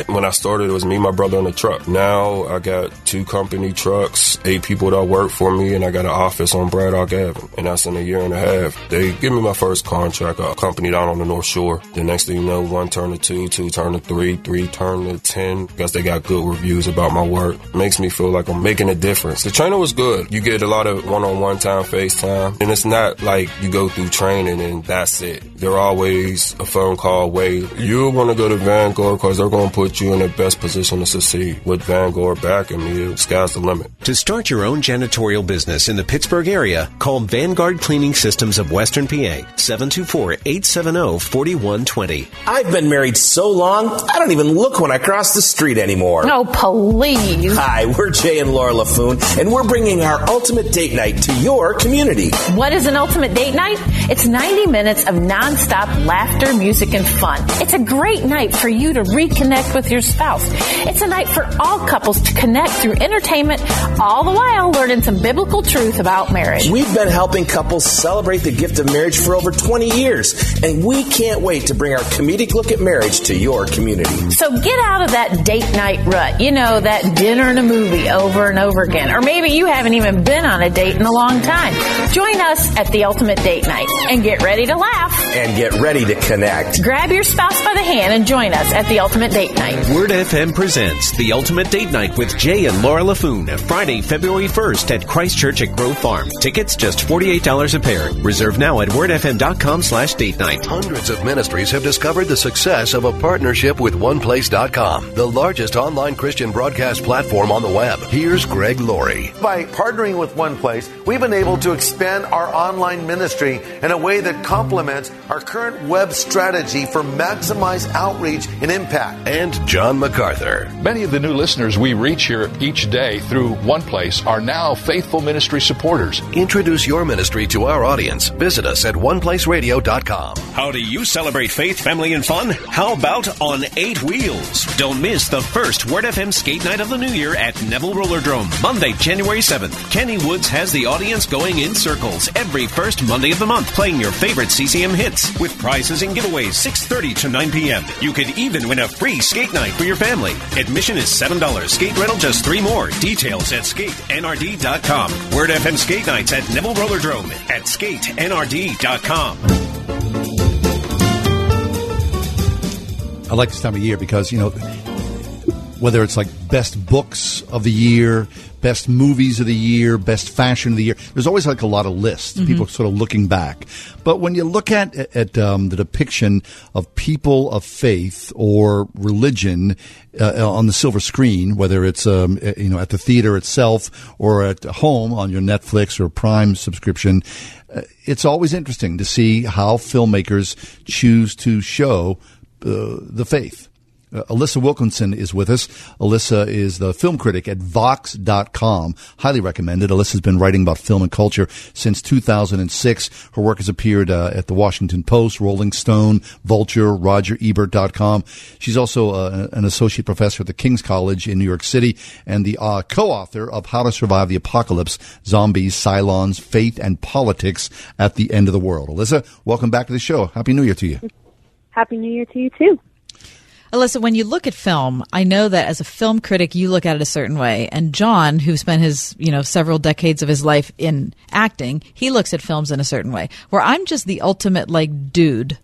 (laughs) when I started, it was me, my brother, and a truck. Now I got two company trucks, eight people that work for me, and I got an office on Braddock Avenue. And that's in a year and a half. They give me my first contract, a company down on the North Shore. The next thing you know, one turn to two, two turn to three, three turn to ten. Guess they got good reviews about my work. Makes me feel like I'm making a difference. The trainer was good. You get a lot of one-on-one time, FaceTime, and it's not like you go through training and that's it. They're always a phone call away. You'll want to go to Vanguard because they're going to put you in the best position to succeed. With Vanguard backing me, the sky's the limit. To start your own janitorial business in the Pittsburgh area, call Vanguard Cleaning Systems of Western PA, 724-870-4120. I've been married so long, I don't even look when I cross the street anymore. Oh, please. Hi, we're Jay and Laura Laffoon, and we're bringing our ultimate date night to your community. What is an ultimate date night? It's 90 minutes of nonstop laughter, music, and fun. It's a great night for you to reconnect with your spouse. It's a night for all couples to connect through entertainment, all the while learning some biblical truth about marriage. We've been helping couples celebrate the gift of marriage for over 20 years, and we can't wait to bring our comedic look at marriage to your community. So get out of that date night rut. You know, that dinner and a movie over and over again. Or maybe you haven't even been on a date in a long time. Join us at the Ultimate Date Night and get ready to laugh. And get ready to connect. Grab your spouse by the hand and join us at the Ultimate Date Night. Word FM presents the Ultimate Date Night with Jay and Laura Laffoon, Friday, February 1st at Christ Church at Grove Farm. Tickets just $48 a pair. Reserve now at wordfm.com slash date night. Hundreds of ministries have discovered the success of a partnership with OnePlace.com, the largest online Christian broadcast platform on the web. Here's Greg Laurie. By partnering with OnePlace, we've been able to expand our online ministry in a way that complements our current web strategy for maximize outreach and impact. And John MacArthur. Many of the new listeners we reach here each day through One Place are now faithful ministry supporters. Introduce your ministry to our audience. Visit us at OnePlaceRadio.com. How do you celebrate faith, family, and fun? How about on eight wheels? Don't miss the first Word FM skate night of the new year at Neville Roller Rollerdrome, Monday, January 7th. Kenny Woods has the audience going in circles every first Monday of the month, playing your favorite CCM hits with prizes and giveaways 6:30 to 9 p.m. You could even win a free skate night for your family. Admission is $7. Skate rental just 3 more. Details at skatenrd.com. Word FM skate nights at Neville Rollerdrome at skatenrd.com. I like this time of year because, you know, whether it's like best books of the year, best movies of the year, best fashion of the year, there's always like a lot of lists. Mhm. People sort of looking back. But when you look at, at um, the depiction of people of faith or religion uh, on the silver screen, whether it's, um, uh, you know, at the theater itself or at home on your Netflix or Prime subscription, uh, it's always interesting to see how filmmakers choose to show uh, the faith. Uh, Alissa Wilkinson is with us. Alissa is the film critic at Vox.com. Highly recommended. Alissa's been writing about film and culture since 2006. Her work has appeared uh, at the Washington Post, Rolling Stone, Vulture, RogerEbert.com. She's also uh, an associate professor at the King's College in New York City and the uh, co-author of How to Survive the Apocalypse, Zombies, Cylons, Faith, and Politics at the End of the World. Alissa, welcome back to the show. Happy New Year to you. Happy New Year to you too. Alissa, when you look at film, I know that as a film critic, you look at it a certain way. And John, who spent his, you know, several decades of his life in acting, he looks at films in a certain way. Where I'm just the ultimate like dude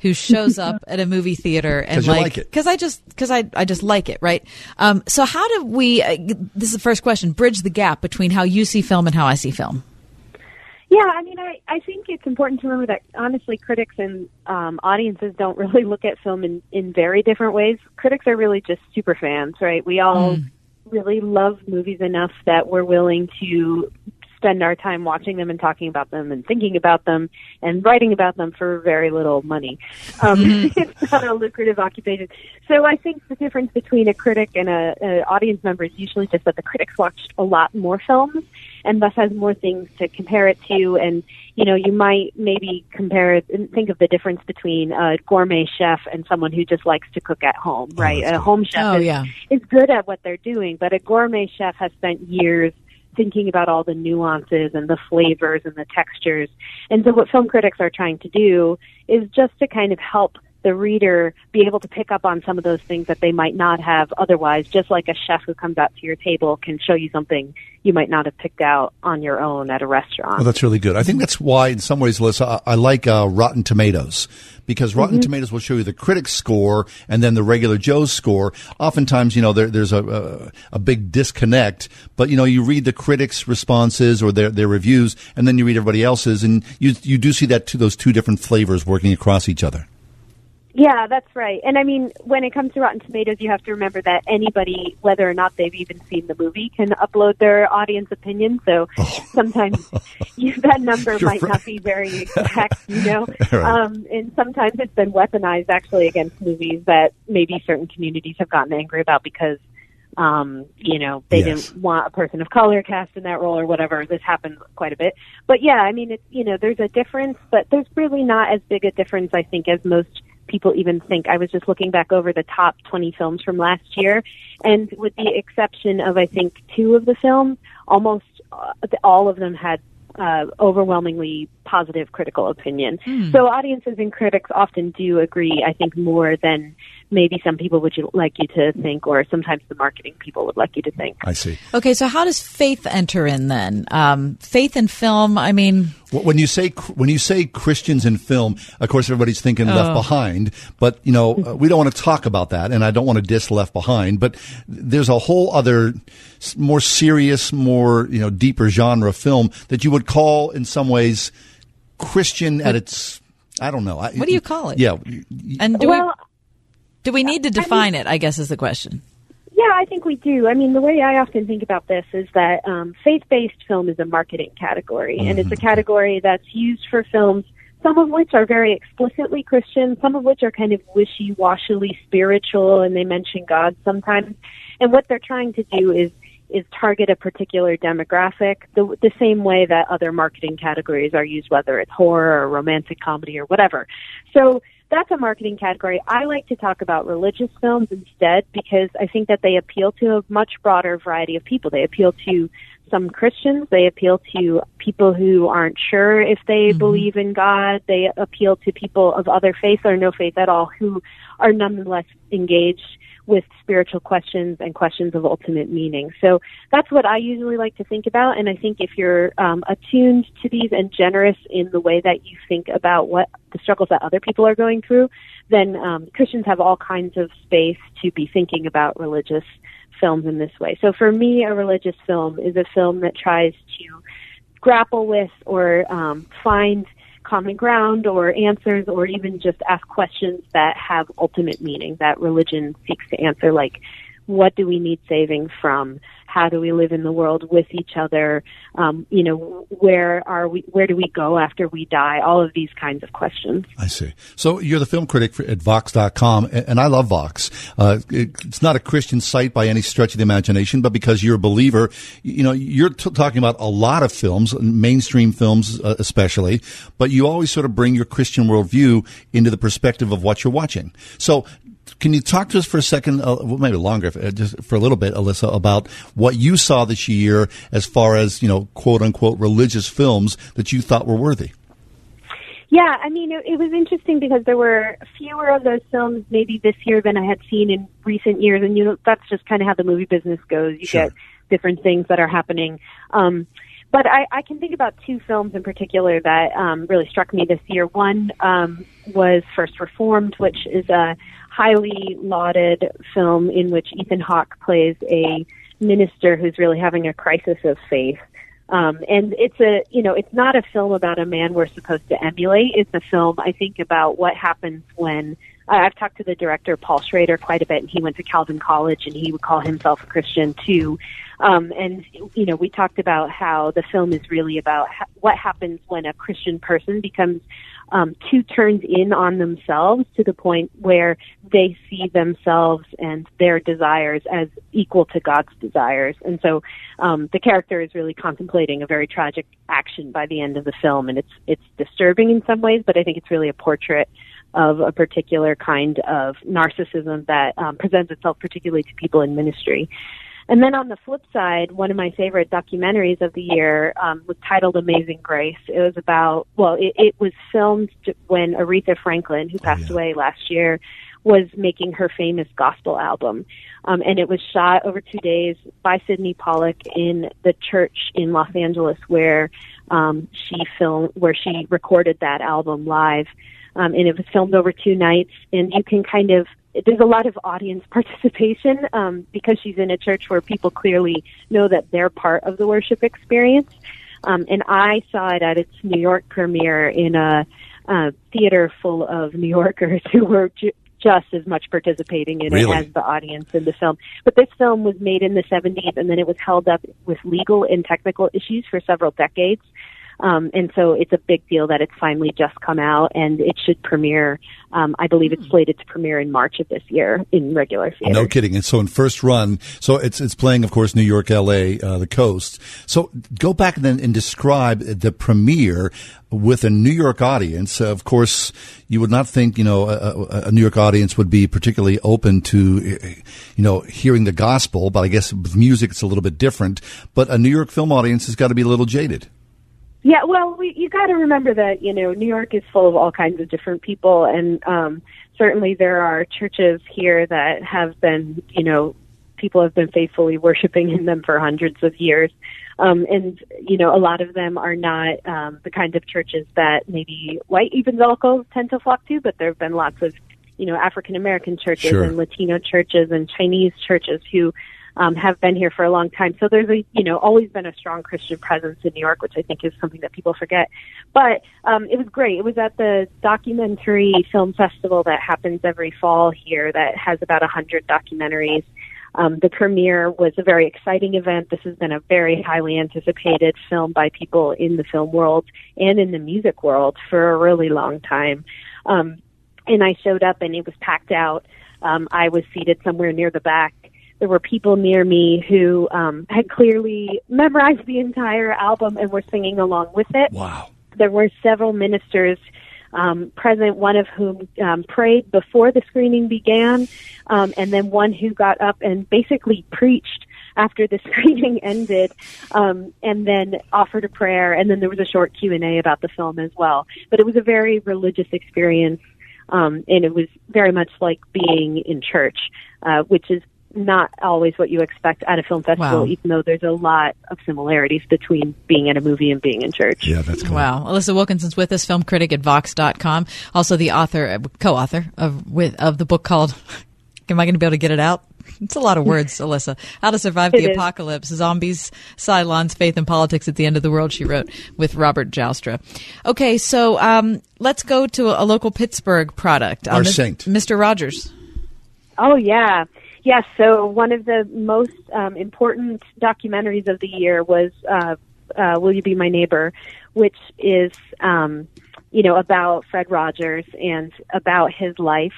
who shows up at a movie theater and like it. because I just because I I just like it, right? Um, so how do we? Uh, this is the first question. Bridge the gap between how you see film and how I see film. Yeah, I mean, I, I think it's important to remember that honestly, critics and um, audiences don't (laughs) really look at film in, in very different ways. Critics are really just super fans, right? We all really love movies enough that we're willing to spend our time watching them and talking about them and thinking about them and writing about them for very little money. Um, (laughs) it's not a lucrative occupation. So I think the difference between a critic and a, a audience member is usually just that the critics watched a lot more films and thus has more things to compare it to. And you know, you might maybe compare it and think of the difference between a gourmet chef and someone who just likes to cook at home, right? a home chef Oh, is, yeah. is good at what they're doing, but a gourmet chef has spent years thinking about all the nuances and the flavors and the textures. And so what film critics are trying to do is just to kind of help the reader be able to pick up on some of those things that they might not have otherwise, just like a chef who comes out to your table can show you something you might not have picked out on your own at a restaurant. Oh, that's really good. I think that's why, in some ways, Alissa, I, I like uh, Rotten Tomatoes because Rotten Mhm. Tomatoes will show you the critic's score and then the regular Joe's score. Oftentimes, you know, there, there's a, a a big disconnect, but you know, you read the critics' responses or their their reviews, and then you read everybody else's, and you you do see that two, those two different flavors working across each other. Yeah, that's right. And I mean, when it comes to Rotten Tomatoes, you have to remember that anybody, whether or not they've even seen the movie, can upload their audience opinion. So sometimes (laughs) you, that number You're might right. not be very exact, you know. (laughs) Right. Um, and sometimes it's been weaponized actually against movies that maybe certain communities have gotten angry about because um, you know, they Yes. didn't want a person of color cast in that role or whatever. This happens quite a bit. But yeah, I mean, it's, you know, there's a difference, but there's really not as big a difference, I think, as most people even think. I was just looking back over the top 20 films from last year, and with the exception of, I think, two of the films, almost uh, all of them had uh, overwhelmingly positive critical opinion. Hmm. So audiences and critics often do agree, I think, more than maybe some people would you, like you to think, or sometimes the marketing people would like you to think. I see. Okay, so how does faith enter in then? Um, faith in film, I mean, When you say when you say Christians in film, of course everybody's thinking Left Oh. Behind, but you know uh, we don't want to talk about that, and I don't want to diss Left Behind. But there's a whole other, more serious, more you know deeper genre film that you would call in some ways Christian at its. I don't know. I, What do you call it? Yeah, and do Well, we do we need to define it? I guess is the question. Yeah, I think we do. I mean, the way I often think about this is that um, faith-based film is a marketing category, and it's a category that's used for films, some of which are very explicitly Christian, some of which are kind of wishy-washily spiritual, and they mention God sometimes. And what they're trying to do is is target a particular demographic the, the same way that other marketing categories are used, whether it's horror or romantic comedy or whatever. So that's a marketing category. I like to talk about religious films instead because I think that they appeal to a much broader variety of people. They appeal to some Christians. They appeal to people who aren't sure if they mm-hmm. believe in God. They appeal to people of other faiths or no faith at all who are nonetheless engaged with spiritual questions and questions of ultimate meaning. So that's what I usually like to think about. And I think if you're um, attuned to these and generous in the way that you think about what the struggles that other people are going through, then um, Christians have all kinds of space to be thinking about religious films in this way. So for me, a religious film is a film that tries to grapple with or um, find common ground or answers or even just ask questions that have ultimate meaning that religion seeks to answer like what do we need saving from how do we live in the world with each other um, you know where are we where do we go after we die all of these kinds of questions I see. So you're the film critic for, at Vox.com, and, I love Vox. Uh, it, it's not a Christian site by any stretch of the imagination, but because you're a believer, you know, you're t- talking about a lot of films, mainstream films uh, especially, but you always sort of bring your Christian worldview into the perspective of what you're watching. So can you talk to us for a second, uh, well, maybe longer, uh, just for a little bit, Alissa, about what you saw this year as far as, you know, quote unquote religious films that you thought were worthy? Yeah, I mean, it, it was interesting because there were fewer of those films maybe this year than I had seen in recent years, and you know that's just kind of how the movie business goes. You get different things that are happening. Um, but I, I can think about two films in particular that um, really struck me this year. One um, was First Reformed, which is a highly lauded film in which Ethan Hawke plays a minister who's really having a crisis of faith. Um, and it's a, you know, it's not a film about a man we're supposed to emulate. It's a film, I think, about what happens when uh, I've talked to the director Paul Schrader quite a bit, and he went to Calvin College, and he would call himself a Christian too. Um, and you know, we talked about how the film is really about ha- what happens when a Christian person becomes um, too turned in on themselves to the point where they see themselves and their desires as equal to God's desires. And so um, the character is really contemplating a very tragic action by the end of the film, and it's it's disturbing in some ways, but I think it's really a portrait of a particular kind of narcissism that um, presents itself particularly to people in ministry. And then on the flip side, one of my favorite documentaries of the year um, was titled Amazing Grace. It was about, well, it, it was filmed when Aretha Franklin, who passed away last year, was making her famous gospel album. Um, and it was shot over two days by Sydney Pollack in the church in Los Angeles where um, she filmed, where she recorded that album live. Um, and it was filmed over two nights, and you can kind of there's a lot of audience (laughs) participation um, because she's in a church where people clearly know that they're part of the worship experience. Um, and I saw it at its New York premiere in a, uh theater full of New Yorkers (laughs) who were ju- just as much participating in Really? it as the audience in the film. But this film was made in the 70s and then it was held up with legal and technical issues for several decades. Um, and so it's a big deal that it's finally just come out, and it should premiere. Um, I believe it's slated to premiere in March of this year in regular theaters. No kidding. And so in first run, so it's it's playing, of course, New York, L.A., uh, the coast. So go back then and describe the premiere with a New York audience. Uh, of course, you would not think you know a, a, New York audience would be particularly open to you know hearing the gospel, but I guess with music it's a little bit different. But a New York film audience has got to be a little jaded. Yeah, well, we, you got to remember that you know New York is full of all kinds of different people, and um, certainly there are churches here that have been, you know, people have been faithfully worshiping in them for hundreds of years, um, and you know, a lot of them are not um, the kind of churches that maybe white evangelicals tend to flock to, but there have been lots of you know African American churches Sure. and Latino churches and Chinese churches who um, have been here for a long time. So there's a you know always been a strong Christian presence in New York, which I think is something that people forget. But um, it was great. It was at the documentary film festival that happens every fall here that has about a hundred documentaries. Um, the premiere was a very exciting event. This has been a very highly anticipated film by people in the film world and in the music world for a really long time. Um, and I showed up and it was packed out. Um, I was seated somewhere near the back. There were people near me who um, had clearly memorized the entire album and were singing along with it. Wow. There were several ministers um, present, one of whom um, prayed before the screening began, um, and then one who got up and basically preached after the (laughs) screening ended, um, and then offered a prayer, and then there was a short Q and A about the film as well. But it was a very religious experience, um, and it was very much like being in church, uh, which is not always what you expect at a film festival, Wow. even though there's a lot of similarities between being at a movie and being in church. Yeah, that's cool. Wow. Alissa Wilkinson's with us, film critic at Vox.com. Also the author, uh, co-author of, with, of the book called, (laughs) am I going to be able to get it out? It's a lot of words, (laughs) Alissa. How to Survive the It is. Apocalypse, Zombies, Cylons, Faith and Politics at the End of the World, she wrote with Robert Joustra. Okay, so um, let's go to a, local Pittsburgh product. Our Mis- saint. Mr. Rogers. Oh yeah, yes. So one of the most um, important documentaries of the year was uh, uh, "Will You Be My Neighbor," which is um, you know about Fred Rogers and about his life.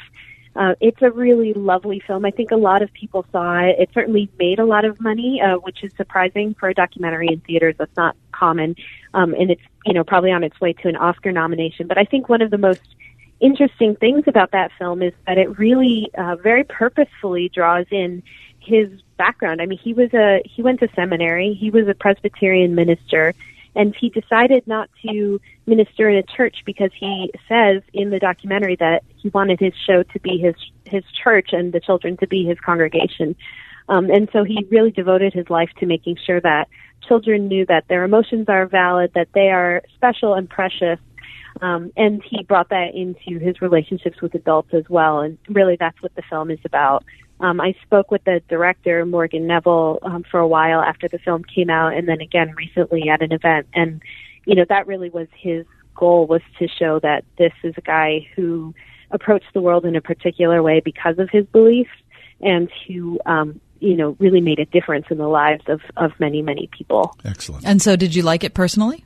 Uh, it's a really lovely film. I think a lot of people saw it. It certainly made a lot of money, uh, which is surprising for a documentary in theaters. That's not common, um, and it's you know probably on its way to an Oscar nomination. But I think one of the most interesting things about that film is that it really uh, very purposefully draws in his background. I mean, he was a he went to seminary. He was a Presbyterian minister, and he decided not to minister in a church because he says in the documentary that he wanted his show to be his his church and the children to be his congregation. Um, and so he really devoted his life to making sure that children knew that their emotions are valid, that they are special and precious, um, and he brought that into his relationships with adults as well. And really, that's what the film is about. Um, I spoke with the director, Morgan Neville, um, for a while after the film came out, and then again recently at an event. And, you know, that really was his goal was to show that this is a guy who approached the world in a particular way because of his beliefs and who, um, you know, really made a difference in the lives of, of many, many people. Excellent. And so did you like it personally?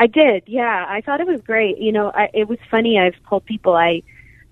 I did, yeah. I thought it was great. You know, I, it was funny. I've told people I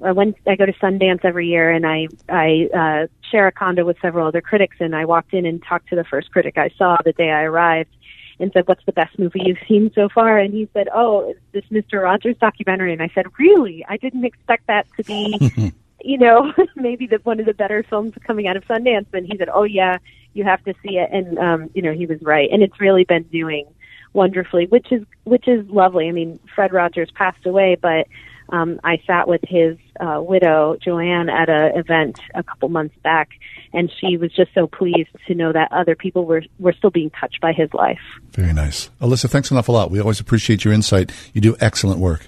I went. I go to Sundance every year, and I I uh, share a condo with several other critics. And I walked in and talked to the first critic I saw the day I arrived, and said, "What's the best movie you've seen so far?" And he said, "Oh, it's this Mister Rogers documentary." And I said, "Really? I didn't expect that to be." (laughs) you know, (laughs) maybe the one of the better films coming out of Sundance. And he said, "Oh yeah, you have to see it." And um, you know, he was right. And it's really been doing wonderfully, which is which is lovely. I mean, Fred Rogers passed away, but um, I sat with his uh, widow Joanne at a event a couple months back, and she was just so pleased to know that other people were were still being touched by his life. Very nice. Alissa, thanks an awful lot. We always appreciate your insight. You do excellent work.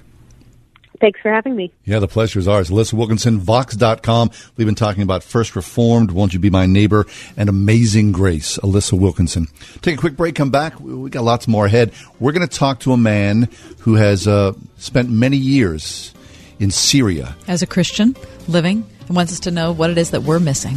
Thanks for having me. Yeah, the pleasure is ours. Alissa Wilkinson, Vox.com. We've been talking about First Reformed, Won't You Be My Neighbor, and Amazing Grace, Alissa Wilkinson. Take a quick break, come back. We we got lots more ahead. We're going to talk to a man who has uh, spent many years in Syria. As a Christian living and wants us to know what it is that we're missing.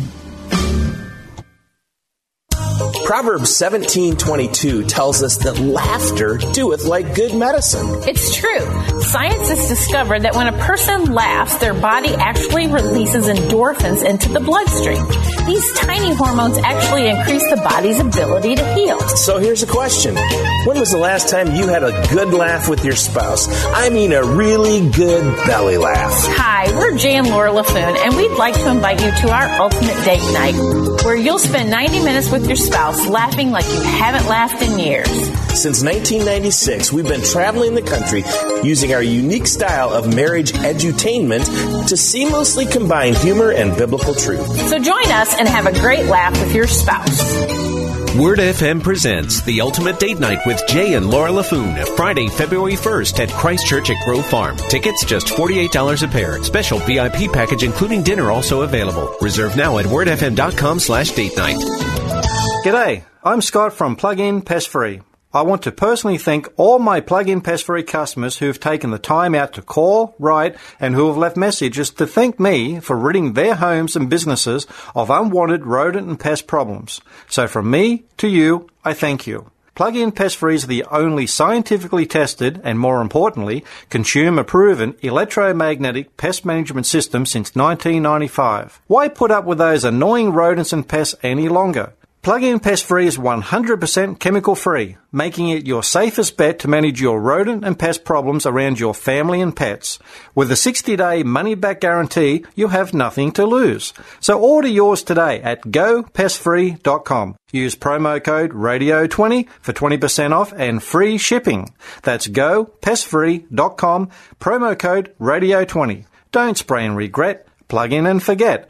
Proverbs 17:22 tells us that laughter doeth like good medicine. It's true. Science has discovered that when a person laughs, their body actually releases endorphins into the bloodstream. These tiny hormones actually increase the body's ability to heal. So here's a question. When was the last time you had a good laugh with your spouse? I mean a really good belly laugh. Hi, we're Jay and Laura Laffoon, and we'd like to invite you to our ultimate date night, where you'll spend 90 minutes with your spouse laughing like you haven't laughed in years. Since 1996, we've been traveling the country using our unique style of marriage edutainment to seamlessly combine humor and biblical truth. So join us and have a great laugh with your spouse. Word FM presents The Ultimate Date Night with Jay and Laura Laffoon, Friday, February 1st at Christ Church at Grove Farm. Tickets just $48 a pair. Special VIP package including dinner also available. Reserve now at wordfm.com slash date night. G'day, I'm Scott from Plug-in Pest Free. I want to personally thank all my Plug-in Pest Free customers who have taken the time out to call, write, and who have left messages to thank me for ridding their homes and businesses of unwanted rodent and pest problems. So from me to you, I thank you. Plug-in Pest Free is the only scientifically tested and more importantly, consumer proven electromagnetic pest management system since 1995. Why put up with those annoying rodents and pests any longer? Plug-in Pest Free is 100% chemical free, making it your safest bet to manage your rodent and pest problems around your family and pets. With a 60-day money-back guarantee, you have nothing to lose. So order yours today at gopestfree.com. Use promo code RADIO20 for 20% off and free shipping. That's gopestfree.com, promo code RADIO20. Don't spray and regret. Plug in and forget.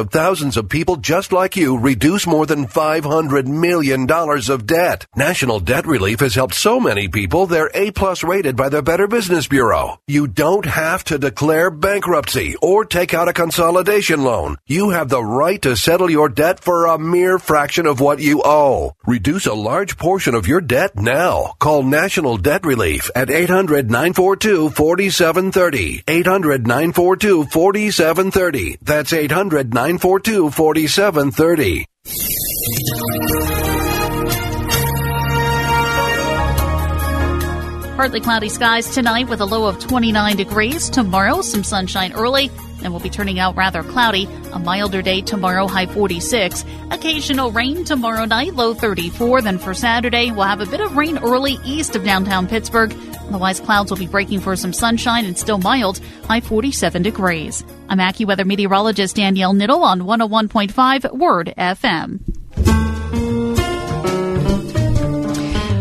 thousands of people just like you reduce more than $500 million of debt. National Debt Relief has helped so many people they're A plus rated by the Better Business Bureau. You don't have to declare bankruptcy or take out a consolidation loan. You have the right to settle your debt for a mere fraction of what you owe. Reduce a large portion of your debt now. Call National Debt Relief at 800-942-4730. 800-942-4730. That's 800-942-4730. Partly cloudy skies tonight with a low of 29 degrees. Tomorrow, some sunshine early, and we'll be turning out rather cloudy. A milder day tomorrow, high 46. Occasional rain tomorrow night, low 34. Then for Saturday, we'll have a bit of rain early east of downtown Pittsburgh. Otherwise, clouds will be breaking for some sunshine and still mild, high 47 degrees. I'm AccuWeather meteorologist Danielle Niddle on 101.5 Word FM.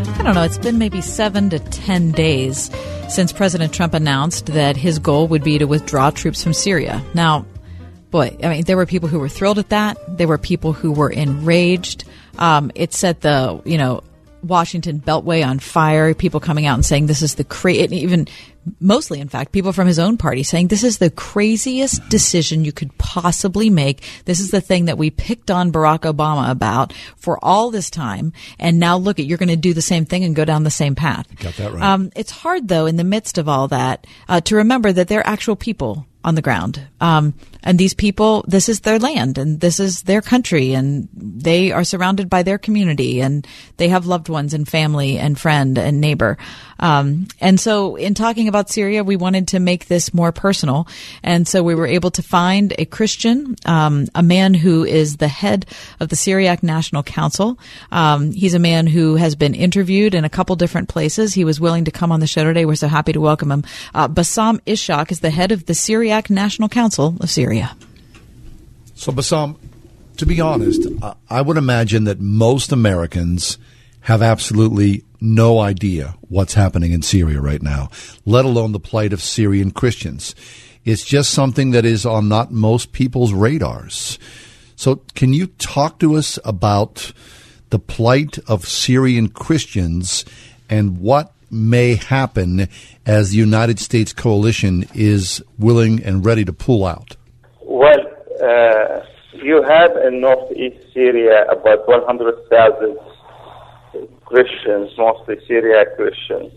I don't know, it's been maybe seven to ten days since President Trump announced that his goal would be to withdraw troops from Syria. Now, boy, I mean, there were people who were thrilled at that. There were people who were enraged. Um, it set the, you know, Washington Beltway on fire. People coming out and saying this is the cra- even mostly, in fact, people from his own party saying this is the craziest decision you could possibly make. This is the thing that we picked on Barack Obama about for all this time, and now look at you're going to do the same thing and go down the same path. Got that right. Um, it's hard though, in the midst of all that, uh, to remember that they're actual people on the ground. Um, and these people, this is their land and this is their country and they are surrounded by their community and they have loved ones and family and friend and neighbor. Um, and so in talking about Syria, we wanted to make this more personal. And so we were able to find a Christian, um, a man who is the head of the Syriac National Council. Um, he's a man who has been interviewed in a couple different places. He was willing to come on the show today. We're so happy to welcome him. Uh, Bassam Ishak is the head of the Syriac National Council of Syria. So, Bassam, to be honest, I would imagine that most Americans have absolutely no idea what's happening in Syria right now, let alone the plight of Syrian Christians. It's just something that is on not most people's radars. So, can you talk to us about the plight of Syrian Christians and what may happen as the United States coalition is willing and ready to pull out? Well, uh, you have in northeast Syria about 100,000 Christians, mostly Syriac Christians,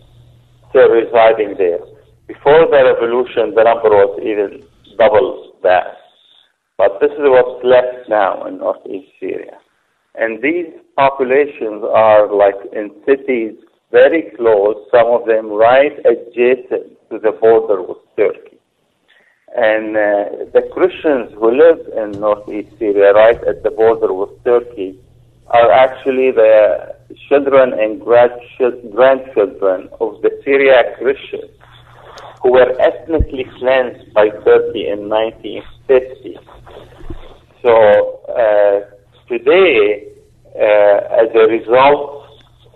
still residing there. Before the revolution, the number was even double that. But this is what's left now in northeast Syria. And these populations are like in cities very close, some of them right adjacent to the border with Turkey. And uh, the Christians who live in northeast Syria, right at the border with Turkey, are actually the children and grandchildren of the Syriac Christians who were ethnically cleansed by Turkey in 1950. So uh, today, uh, as a result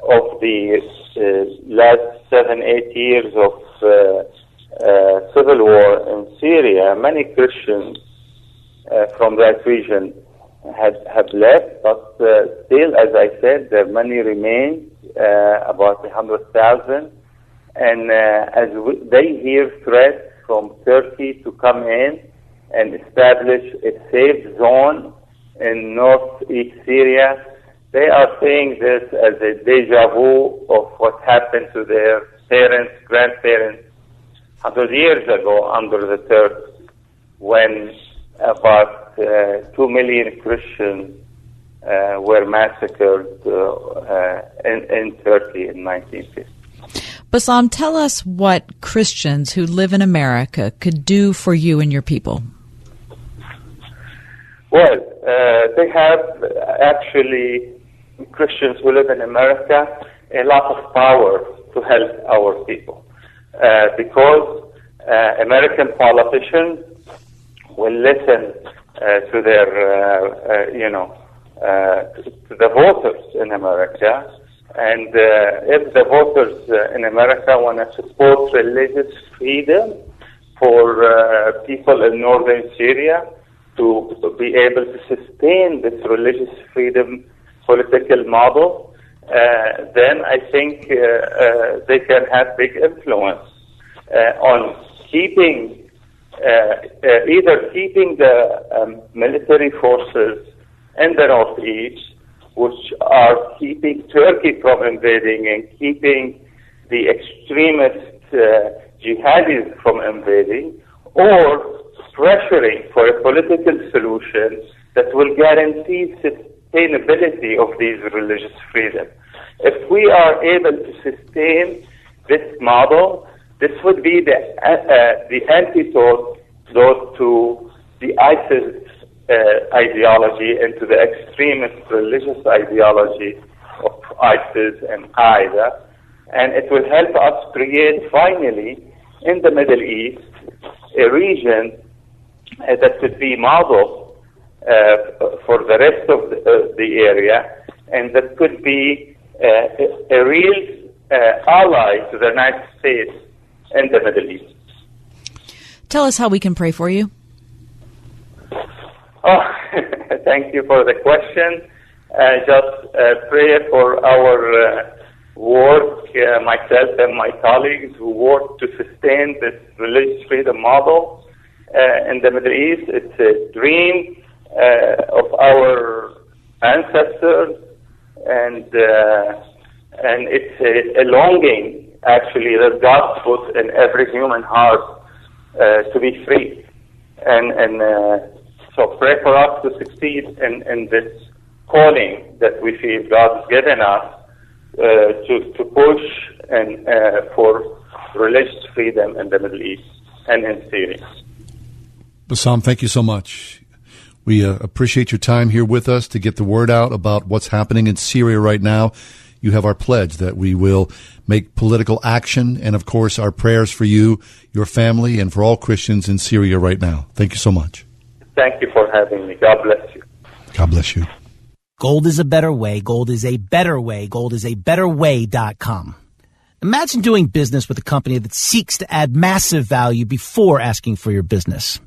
of the uh, last seven, eight years of uh, uh, civil war in Syria, many Christians uh, from that region have, have left, but uh, still, as I said, there many remain, uh, about 100,000. And uh, as we, they hear threats from Turkey to come in and establish a safe zone in northeast Syria, they are seeing this as a deja vu of what happened to their parents, grandparents, 100 years ago under the Turks when about uh, 2 million Christians uh, were massacred uh, uh in, in Turkey in 1950. Bassam, tell us what Christians who live in America could do for you and your people. Well, uh, they have actually Christians who live in America a lot of power to help our people uh, because uh, American politicians will listen to their, uh, uh, you know, to the voters in America. And if the voters in America want to support religious freedom for people in northern Syria to be able to sustain this religious freedom political model, uh, then I think uh, uh, they can have big influence on keeping Uh, uh, either keeping the um, military forces in the northeast, which are keeping Turkey from invading and keeping the extremist uh, jihadis from invading, or pressuring for a political solution that will guarantee sustainability of these religious freedom. If we are able to sustain this model, this would be the, uh, uh, the antidote to the ISIS uh, ideology and to the extremist religious ideology of ISIS and Qaeda. And it will help us create finally in the Middle East a region uh, that could be model uh, for the rest of the, uh, the, area, and that could be uh, a real ally to the United States and the Middle East. Tell us how we can pray for you. Oh, (laughs) thank you for the question. Uh, just uh, pray for our uh, work, myself and my colleagues who work to sustain this religious freedom model in the Middle East. It's a dream uh, of our ancestors, and uh, and it's a, a, longing actually that God put in every human heart uh, to be free, and and so pray for us to succeed in, in this calling that we feel God has given us uh, to, to push and uh, for religious freedom in the Middle East and in Syria. Bassam, thank you so much. We uh, appreciate your time here with us to get the word out about what's happening in Syria right now. You have our pledge that we will make political action and, of course, our prayers for you, your family, and for all Christians in Syria right now. Thank you so much. Thank you for having me. God bless you. God bless you. Gold is a better way. Gold is a better way. Gold is a better way.com. Imagine doing business with a company that seeks to add massive value before asking for your business.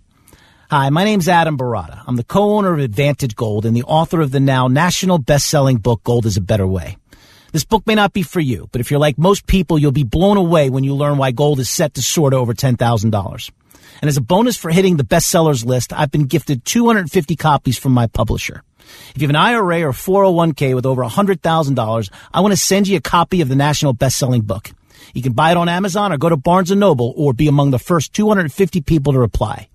Hi, my name's Adam Baratta. I'm the co-owner of Advantage Gold and the author of the now national best-selling book Gold is a Better Way. This book may not be for you, but if you're like most people, you'll be blown away when you learn why gold is set to soar to over $10,000. And as a bonus for hitting the bestsellers list, I've been gifted 250 copies from my publisher. If you have an IRA or 401k with over $100,000, I want to send you a copy of the national best-selling book. You can buy it on Amazon or go to Barnes & Noble or be among the first 250 people to reply.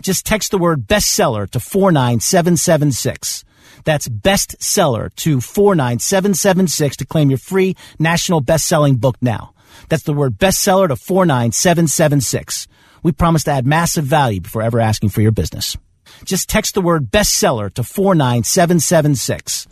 Just text the word bestseller to 49776. That's bestseller to 49776 to claim your free national best-selling book now. That's the word bestseller to 49776. We promise to add massive value before ever asking for your business. Just text the word bestseller to 49776.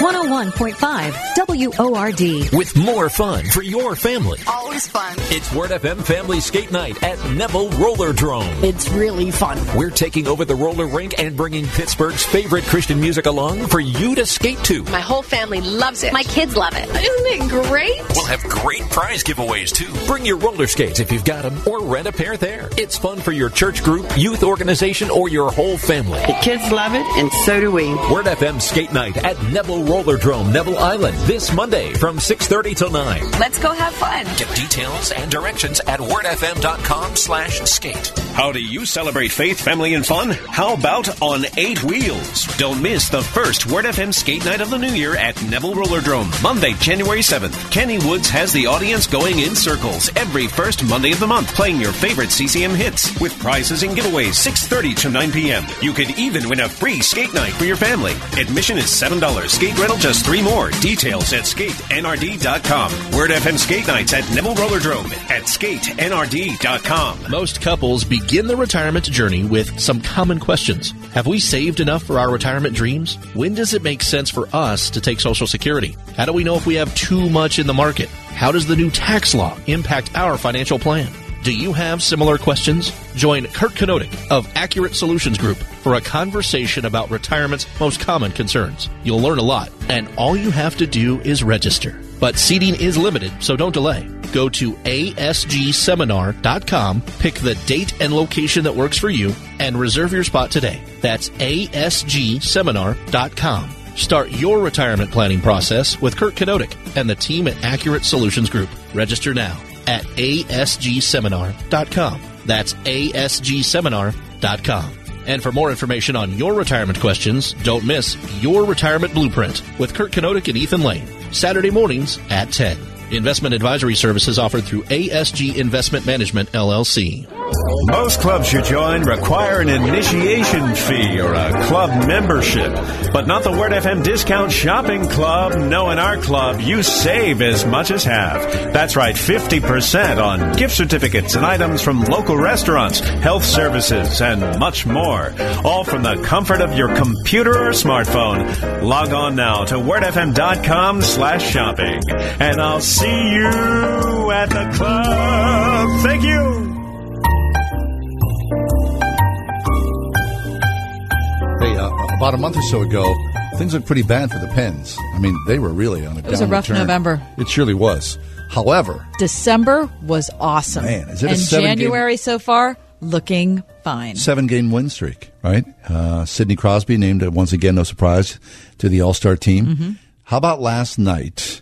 101.5 WORD. With more fun for your family. Always fun. It's Word FM Family Skate Night at Neville Roller Drome. It's really fun. We're taking over the roller rink and bringing Pittsburgh's favorite Christian music along for you to skate to. My whole family loves it. My kids love it. Isn't it great? We'll have great prize giveaways too. Bring your roller skates if you've got them or rent a pair there. It's fun for your church group, youth organization, or your whole family. The kids love it and so do we. Word FM Skate Night at Neville Roller Drome, Neville Island this Monday from 6.30 till 9. Let's go have fun. Get details and directions at wordfm.com slash skate. How do you celebrate faith, family, and fun? How about on eight wheels? Don't miss the first Word FM skate night of the new year at Neville Roller Drome, Monday, January 7th. Kenny Woods has the audience going in circles every first Monday of the month, playing your favorite CCM hits with prizes and giveaways 6.30 to 9 p.m. You could even win a free skate night for your family. Admission is $7. Skate rental just three more. Details at skatenrd.com. Word FM skate nights at Neville Roller Drome at skatenrd.com. Most couples begin the retirement journey with some common questions. Have we saved enough for our retirement dreams? When does it make sense for us to take Social Security? How do we know if we have too much in the market? How does the new tax law impact our financial plan? Do you have similar questions? Join Kurt Kanodik of Accurate Solutions Group for a conversation about retirement's most common concerns. You'll learn a lot, and all you have to do is register. But seating is limited, so don't delay. Go to asgseminar.com, pick the date and location that works for you, and reserve your spot today. That's asgseminar.com. Start your retirement planning process with Kurt Kanodik and the team at Accurate Solutions Group. Register now at asgseminar.com. That's asgseminar.com. And for more information on your retirement questions, don't miss Your Retirement Blueprint with Kurt Kanodik and Ethan Lane, Saturday mornings at 10. Investment advisory services offered through ASG Investment Management, LLC. Most clubs you join require an initiation fee or a club membership, but not the Word FM Discount Shopping Club. No, in our club, you save as much as half. That's right, 50% on gift certificates and items from local restaurants, health services, and much more. All from the comfort of your computer or smartphone. Log on now to wordfm.com slash shopping, and I'll see you at the club. Thank you. Hey, uh, about a month or so ago, things looked pretty bad for the Pens. I mean, they were really on a It was a rough turn. November. It surely was. However, December was awesome. Man, is it a and seven-game- January so far looking fine. seven game win streak, right? Uh, Sidney Crosby named it once again, no surprise, to the All Star team. Mhm. How about last night?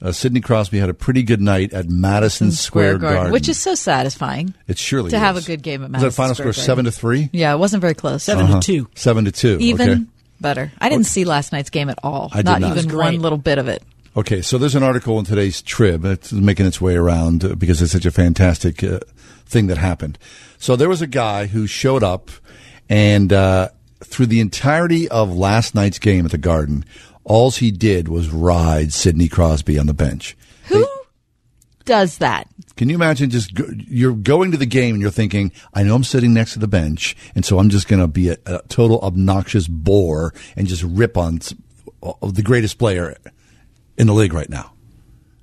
Uh, Sidney Crosby had a pretty good night at Madison Square, Garden, which is so satisfying. it surely to have a good game at Madison. Was Madison that final Square score seven to three? Yeah, it wasn't very close. 7 Uh-huh. Seven to two. Even okay. better. I didn't see last night's game at all. I did not, not. even was one great. little bit of it. Okay, so there's an article in today's Trib that's making its way around uh, because it's such a fantastic uh, thing that happened. So there was a guy who showed up, and uh, through the entirety of last night's game at the Garden, all he did was ride Sidney Crosby on the bench. Who does that? Can you imagine just go, you're going to the game and you're thinking, I know I'm sitting next to the bench, and so I'm just going to be a, a total obnoxious bore and just rip on the greatest player in the league right now.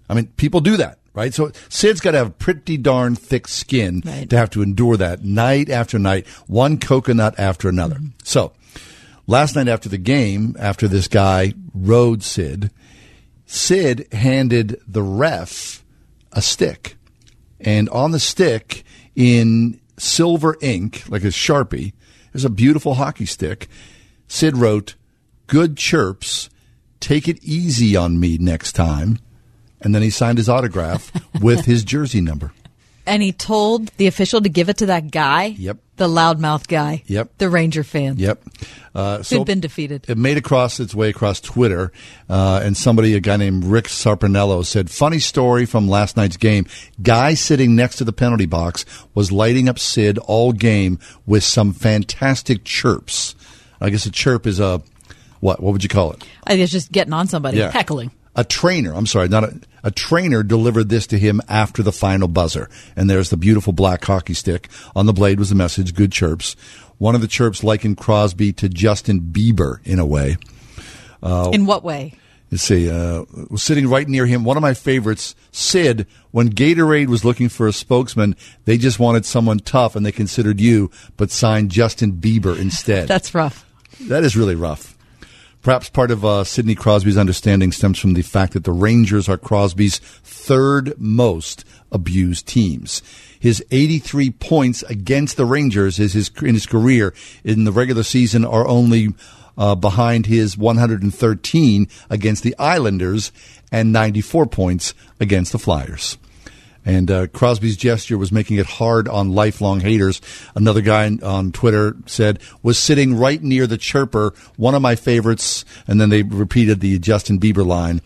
I mean, people do that, right? So Sid's got to have pretty darn thick skin to have to endure that night after night, one coconut after another. Mm-hmm. So last night after the game, after this guy rode Sid, Sid handed the ref a stick. And on the stick, in silver ink, like a Sharpie, There's a beautiful hockey stick. Sid wrote, "Good chirps. Take it easy on me next time." And then he signed his autograph (laughs) with his jersey number. And he told the official to give it to that guy. Yep. The loudmouth guy. Yep. The Ranger fan. Yep. Uh, Who'd been defeated. It made across its way across Twitter, uh, and somebody, a guy named Rick Sarpinello, said, "Funny story from last night's game. Guy sitting next to the penalty box was lighting up Sid all game with some fantastic chirps. I guess a chirp is a what? What would you call it? I guess just getting on somebody. Yeah. Heckling. A trainer, I'm sorry, not a, a trainer delivered this to him after the final buzzer. And there's the beautiful black hockey stick. On the blade was the message, good chirps. One of the chirps likened Crosby to Justin Bieber in a way. Uh, In what way? Let's see. Uh, was sitting right near him. One of my favorites, Sid. When Gatorade was looking for a spokesman, they just wanted someone tough, and they considered you, but signed Justin Bieber instead. (laughs) That's rough. That is really rough. Perhaps part of uh, Sidney Crosby's understanding stems from the fact that the Rangers are Crosby's third most abused teams. His 83 points against the Rangers is his in his career in the regular season are only uh, behind his 113 against the Islanders and 94 points against the Flyers. And uh, Crosby's gesture was making it hard on lifelong haters. Another guy on Twitter said, was sitting right near the chirper, one of my favorites. And then they repeated the Justin Bieber line.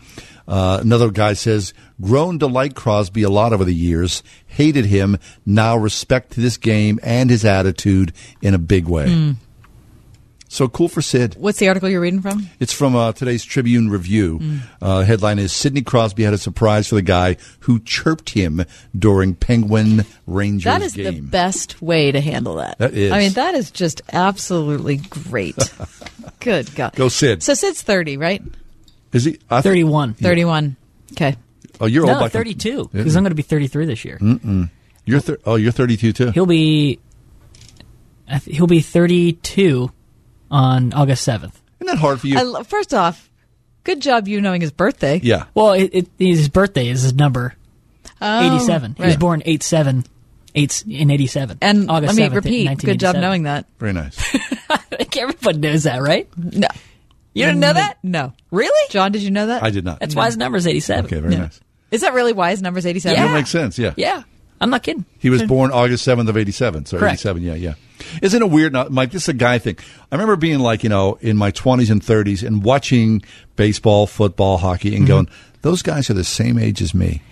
Uh, another guy says, grown to like Crosby a lot over the years, hated him, now respect this game and his attitude in a big way. Mm. So cool for Sid. What's the article you're reading from? It's from uh, today's Tribune Review. Mm. Uh, headline is Sidney Crosby had a surprise for the guy who chirped him during Penguin Rangers That is game. the best way to handle that. That is. I mean, that is just absolutely great. (laughs) Good God. Go Sid. So Sid's 30, right? Is he? I 31. 31. Okay. Oh, you're no, old. by com- 32. Yeah. Because I'm going to be 33 this year. Mm-mm. You're thir- oh, you're 32 too. He'll be he'll be 32 on August 7th. Isn't that hard for you? I lo- first off, good job you knowing his birthday. Yeah. Well, it, it, his birthday is his number Oh, 87. He right. was born 87 eight, in 87. And August let me 7th, repeat, good job knowing that. Very nice. (laughs) Everyone knows that, right? No. You didn't know that? No. Really? John, did you know that? I did not. That's why his number is 87. Okay, very Yeah. nice. Is that really why his number's 87? That makes sense. Yeah. Yeah. I'm not kidding. He was born August 7th of 87. So Correct. 87, yeah, yeah. Isn't it weird? Now, Mike, this is a guy thing. I remember being like, you know, in my 20s and 30s and watching baseball, football, hockey Mm-hmm. and going, those guys are the same age as me.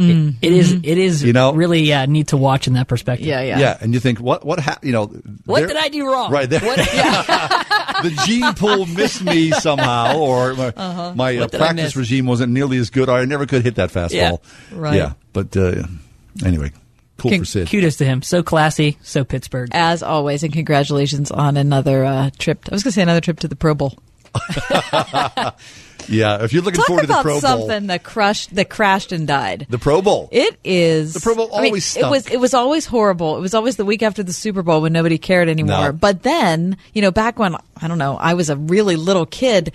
It, it is. It is. You know- really uh, neat to watch in that perspective. Yeah, yeah. Yeah. and you think, what, what happened? You know, What did I do wrong? Right. there- What, (laughs) the gene pool missed me somehow, or my, Uh-huh. my uh, What did I practice regime wasn't nearly as good. or I never could hit that fastball. Yeah, right. Yeah, but uh, anyway, cool Con- for Sid. Kudos to him. So classy. So Pittsburgh. As always, and congratulations on another uh, trip. I was going to say another trip to the Pro Bowl. (laughs) Yeah, if you're looking Talk forward to the Pro Bowl, something that crushed, that crashed and died. the Pro Bowl. It is The Pro Bowl I mean, always it was it was always horrible. It was always the week after the Super Bowl when nobody cared anymore. No. But then, you know, back when I don't know, I was a really little kid.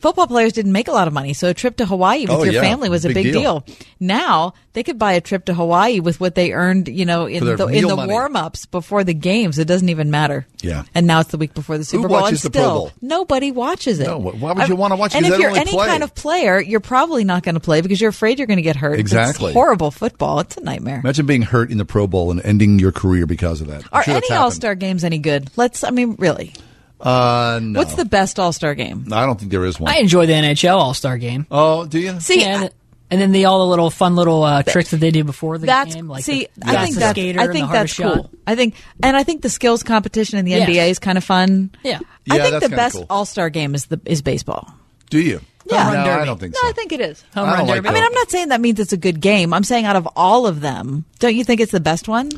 Football players didn't make a lot of money, so a trip to Hawaii with Oh, your yeah. family was a Big deal. deal. Now they could buy a trip to Hawaii with what they earned, you know, in the in the warm ups before the games. It doesn't even matter. Yeah. And now it's the week before the Super Bowl, watches and still Bowl? nobody watches it. No, why would you wanna watch it? And if you're any play. kind of player, you're probably not going to play because you're afraid you're going to get hurt. It's Exactly. horrible football. It's a nightmare. Imagine being hurt in the Pro Bowl and ending your career because of that. I'm Are sure any. All Star games any good? Let's. I mean, really. Uh, no. What's the best All Star game? I don't think there is one. I enjoy the NHL All Star Game. oh, do you? See, Yeah, and, and then the all the little fun little uh, tricks that they do before the that's game, like see. the, I that's think the that's. skater I and think the that's cool. shot. I think, and I think the skills competition in the Yes. NBA is kind of fun. Yeah. Yeah, I think the best cool. All Star game is the is baseball. Do you? Yeah. No, I don't think No, so. I think it is. Home I run don't like derby. I mean, I'm not saying that means it's a good game. I'm saying out of all of them, don't you think it's the best one?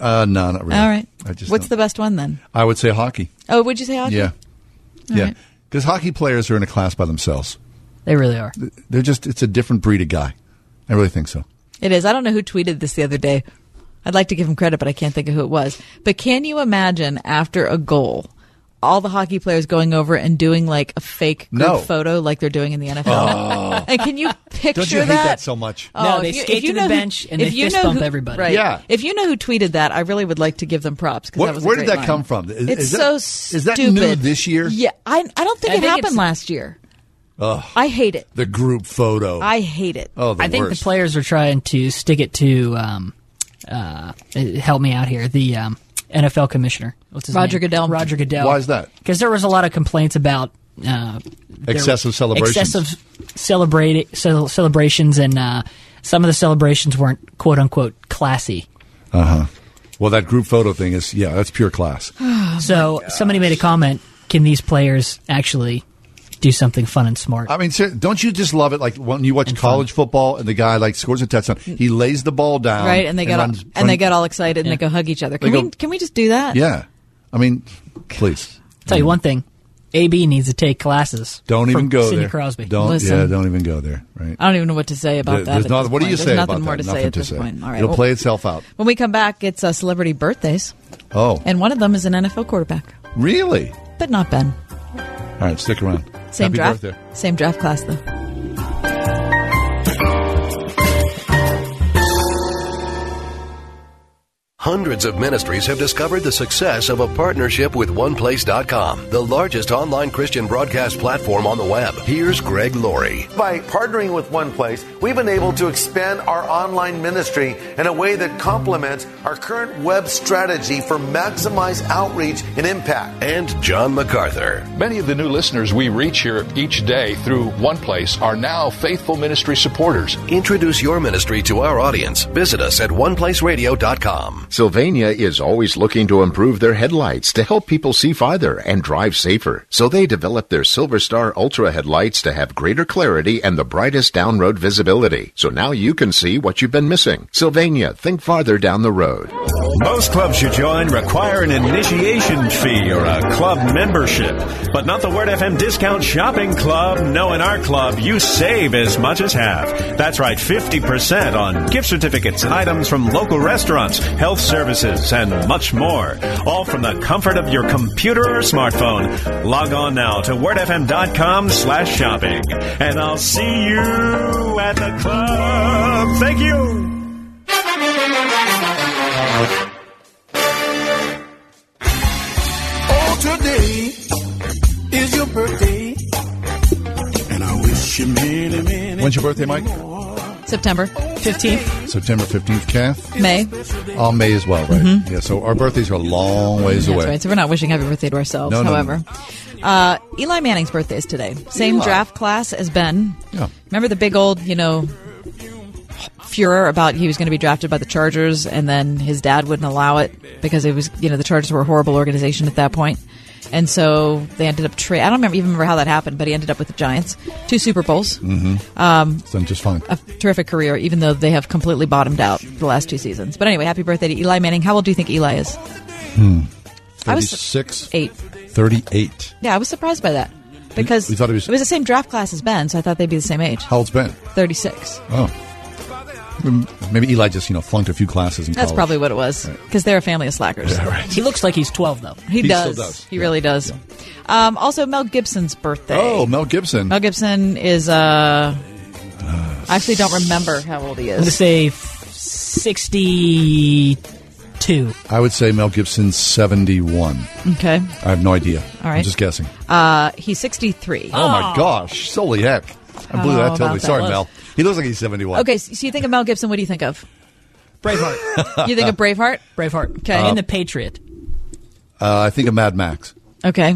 Uh, no, not really. All right. I just What's don't. the best one then? I would say hockey. Oh, would you say hockey? Yeah. All yeah. right. Because hockey players are in a class by themselves. They really are. They're just, it's a different breed of guy. I really think so. It is. I don't know who tweeted this the other day. I'd like to give him credit, but I can't think of who it was. But can you imagine after a goal, all the hockey players going over and doing like a fake group No. photo like they're doing in the NFL. Oh. and can you picture (laughs) Don't you hate that? that so much? Oh, No, they you- skate to the know who- bench and if they you fist know bump who- everybody. Right. Yeah. If you know who tweeted that, I really would like to give them props What- that was where did that line. come from? Is- it's is so that- stupid. is that new this year? Yeah, I I don't think I it think happened last year. Ugh, I hate it. the group photo. I hate it. oh, the I think the players are trying to stick it to. Um, uh, help me out here. The um, NFL commissioner, what's his Roger name? Goodell. Roger Goodell. Why is that? Because there was a lot of complaints about uh, Excessive celebrations. excessive celebrate cel- celebrations, and uh, some of the celebrations weren't quote unquote classy. Uh huh. Well, that group photo thing is yeah, that's pure class. (sighs) so somebody made a comment: Can these players actually do something fun and smart? I mean, don't you just love it? Like when you watch college football and the guy like scores a touchdown, he lays the ball down, right, and they got runs- all, and they get all excited and they go hug each other. They Can we go- can we just do that? Yeah, I mean, please tell you one thing: AB needs to take classes. don't even go Sidney there. Crosby. Don't Listen. yeah, don't even go there. Right. I don't even know what to say about There- that. There's not, this what do point. you There's say nothing about more that? to Nothing say at to this say. point. All right. It'll well, play itself out. when we come back, it's uh, celebrity birthdays, Oh, and one of them is an NFL quarterback, really? but not Ben. All right, stick around. Same Happy draft. birthday. Same draft class though. Hundreds of ministries have discovered the success of a partnership with OnePlace.com, the largest online Christian broadcast platform on the web. Here's Greg Laurie. By partnering with OnePlace, we've been able to expand our online ministry in a way that complements our current web strategy for maximized outreach and impact. And John MacArthur. Many of the new listeners we reach here each day through One Place are now faithful ministry supporters. Introduce your ministry to our audience. Visit us at OnePlaceRadio.com. Sylvania is always looking to improve their headlights to help people see farther and drive safer. So they developed their Silver Star Ultra headlights to have greater clarity and the brightest down road visibility. So now you can see what you've been missing. Sylvania, think farther down the road. Most clubs you join require an initiation fee or a club membership, but not the Word FM Discount Shopping Club. No, in our club, you save as much as half. That's right, 50% on gift certificates and items from local restaurants, health services, and much more. All from the comfort of your computer or smartphone. Log on now to wordfm.com slash shopping, and I'll see you at the club. Thank you. Oh, today is your birthday, and I wish you many, many. When's your birthday, Mike? September 15th, September 15th, Kath? May. Oh, May as well, right? Mhm. Yeah, so our birthdays are a long ways That's away. right. So we're not wishing happy birthday to ourselves. No, no, no. however, Uh, Eli Manning's birthday is today. Same Eli. draft class as Ben. Yeah. Remember the big old, you know, furor about he was going to be drafted by the Chargers, and then his dad wouldn't allow it because it was, you know, the Chargers were a horrible organization at that point. And so they ended up tra- I don't remember, even remember how that happened, but he ended up with the Giants, two Super Bowls. Mm-hmm. Um, done just fine. a terrific career, even though they have completely bottomed out the last two seasons. But anyway, happy birthday to Eli Manning. How old do you think Eli is? Hmm. I was 36? eight. 38. Yeah, I was surprised by that because we thought he was- it was the same draft class as Ben, so I thought they'd be the same age. How old's Ben? Thirty six. Oh. Maybe Eli just, you know, flunked a few classes in That's college. probably what it was because they're a family of slackers. Yeah, right. He looks like he's 12, though. He, He does. still does. He really does. Um, also, Mel Gibson's birthday. Oh, Mel Gibson. Mel Gibson is. Uh, I actually don't remember how old he is. I'm going to say 62. I would say Mel Gibson's 71. Okay. I have no idea. All right. I'm just guessing. Uh, he's sixty three. Oh, my gosh. Holy heck. I blew Oh, that totally. that. Sorry, Mel. He looks like he's 71. Okay, so you think of Mel Gibson? What do you think of? Braveheart. You think of Braveheart? Braveheart. Okay. Uh, and The Patriot. Uh, I think of Mad Max. Okay.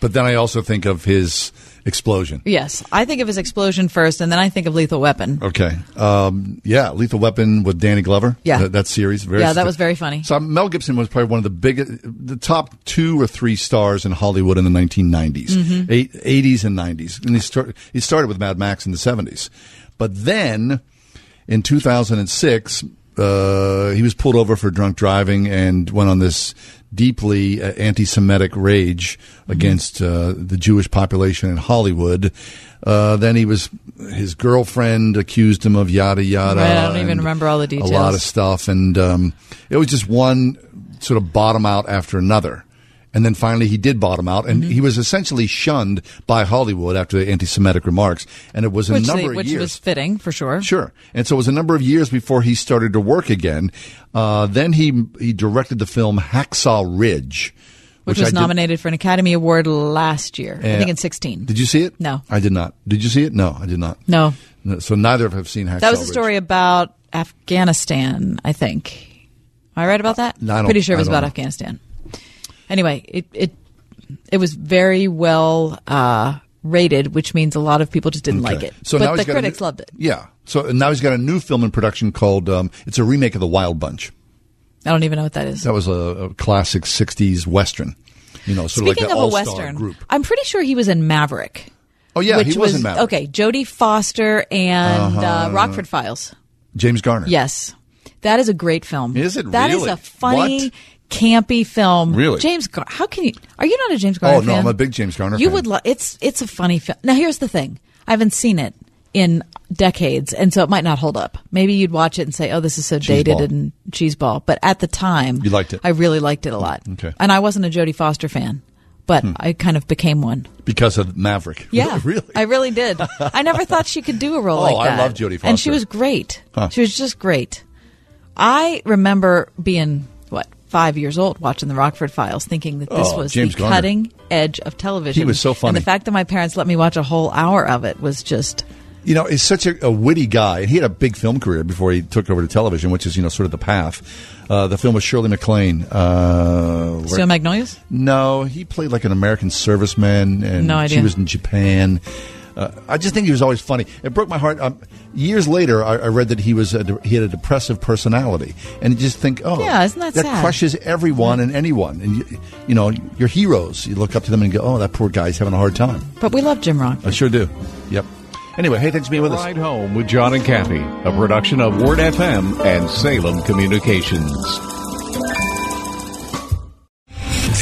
But then I also think of his explosion. Yes, I think of his explosion first, and then I think of Lethal Weapon. Okay. Um, yeah, Lethal Weapon with Danny Glover. Yeah. That, that series. Very Yeah, that was very funny. So Mel Gibson was probably one of the biggest, the top two or three stars in Hollywood in the 1990s, Mhm. eight, 80s and 90s. And he, start, he started with Mad Max in the 70s. But then in 2006, uh, he was pulled over for drunk driving and went on this deeply uh, anti-Semitic rage Mm-hmm. against uh, the Jewish population in Hollywood. Uh, then he was his girlfriend accused him of yada yada. Right, I don't even remember all the details. A lot of stuff, and um, it was just one sort of bottom out after another. And then finally, he did bottom out, and Mm-hmm. he was essentially shunned by Hollywood after the anti-Semitic remarks. And it was a which, number they- of which years. Which was fitting for sure. Sure. And so it was a number of years before he started to work again. Uh, then he he directed the film Hacksaw Ridge, Which, I was did- nominated for an Academy Award last year. I Uh, think in 16. Did you see it? No. I did not. Did you see it? No, I did not. No. No, So neither of us have seen Hacksaw That was a Ridge. story about Afghanistan, I think. Am I right about that? No, I don't- Pretty sure it I was about know. Afghanistan. Anyway, it it it was very well uh, rated, which means a lot of people just didn't Okay. like it. So now but he's the critics new- loved it. Yeah. So and now he's got a new film in production called. Um, it's a remake of The Wild Bunch. I don't even know what that is. That was a, a classic '60s western. You know, sort Speaking of like of a western, group. I'm pretty sure he was in Maverick. Oh yeah, which he was, in Maverick. Okay, Jodie Foster and uh Uh-huh. Rockford Files. James Garner. Yes, that is a great film. Is it That is really? a funny, What? Campy film. Really? James? Gar- How can you? Are you not a James Garner Oh no, fan? I'm a big James Garner. You fan. would. Lo- it's it's a funny film. Now here's the thing. I haven't seen it in decades, and so it might not hold up. Maybe you'd watch it and say, "Oh, this is so dated Cheeseball. and cheeseball." But at the time, You liked it. I really liked it a lot. Okay. And I wasn't a Jodie Foster fan, but Hmm. I kind of became one. because of Maverick. Yeah, (laughs) really. I really did. I never thought she could do a role (laughs) Oh, like that. I love Jodie and she was great. Huh. She was just great. I remember being five years old watching the Rockford Files, thinking that this Oh, was James the Garner. cutting edge of television. He was so funny. And the fact that my parents let me watch a whole hour of it was just You know, he's such a, a witty guy. And he had a big film career before he took over to television, which is you know sort of the path. Uh, the film was Shirley MacLaine. Uh, Steel Magnolias. No, he played like an American serviceman, and No idea. she was in Japan. Uh, I just think he was always funny. It broke my heart. Um, years later, I, I read that he was a, de- he had a depressive personality, and you just think, oh, Yeah, isn't that that sad? crushes everyone and anyone, and you, you know your heroes. You look up to them and go, oh, that poor guy's having a hard time. But we love Jim Rock. I sure do. Yep. Anyway, hey, thanks for being with us. Ride Home with John and Kathy, a production of Word FM and Salem Communications.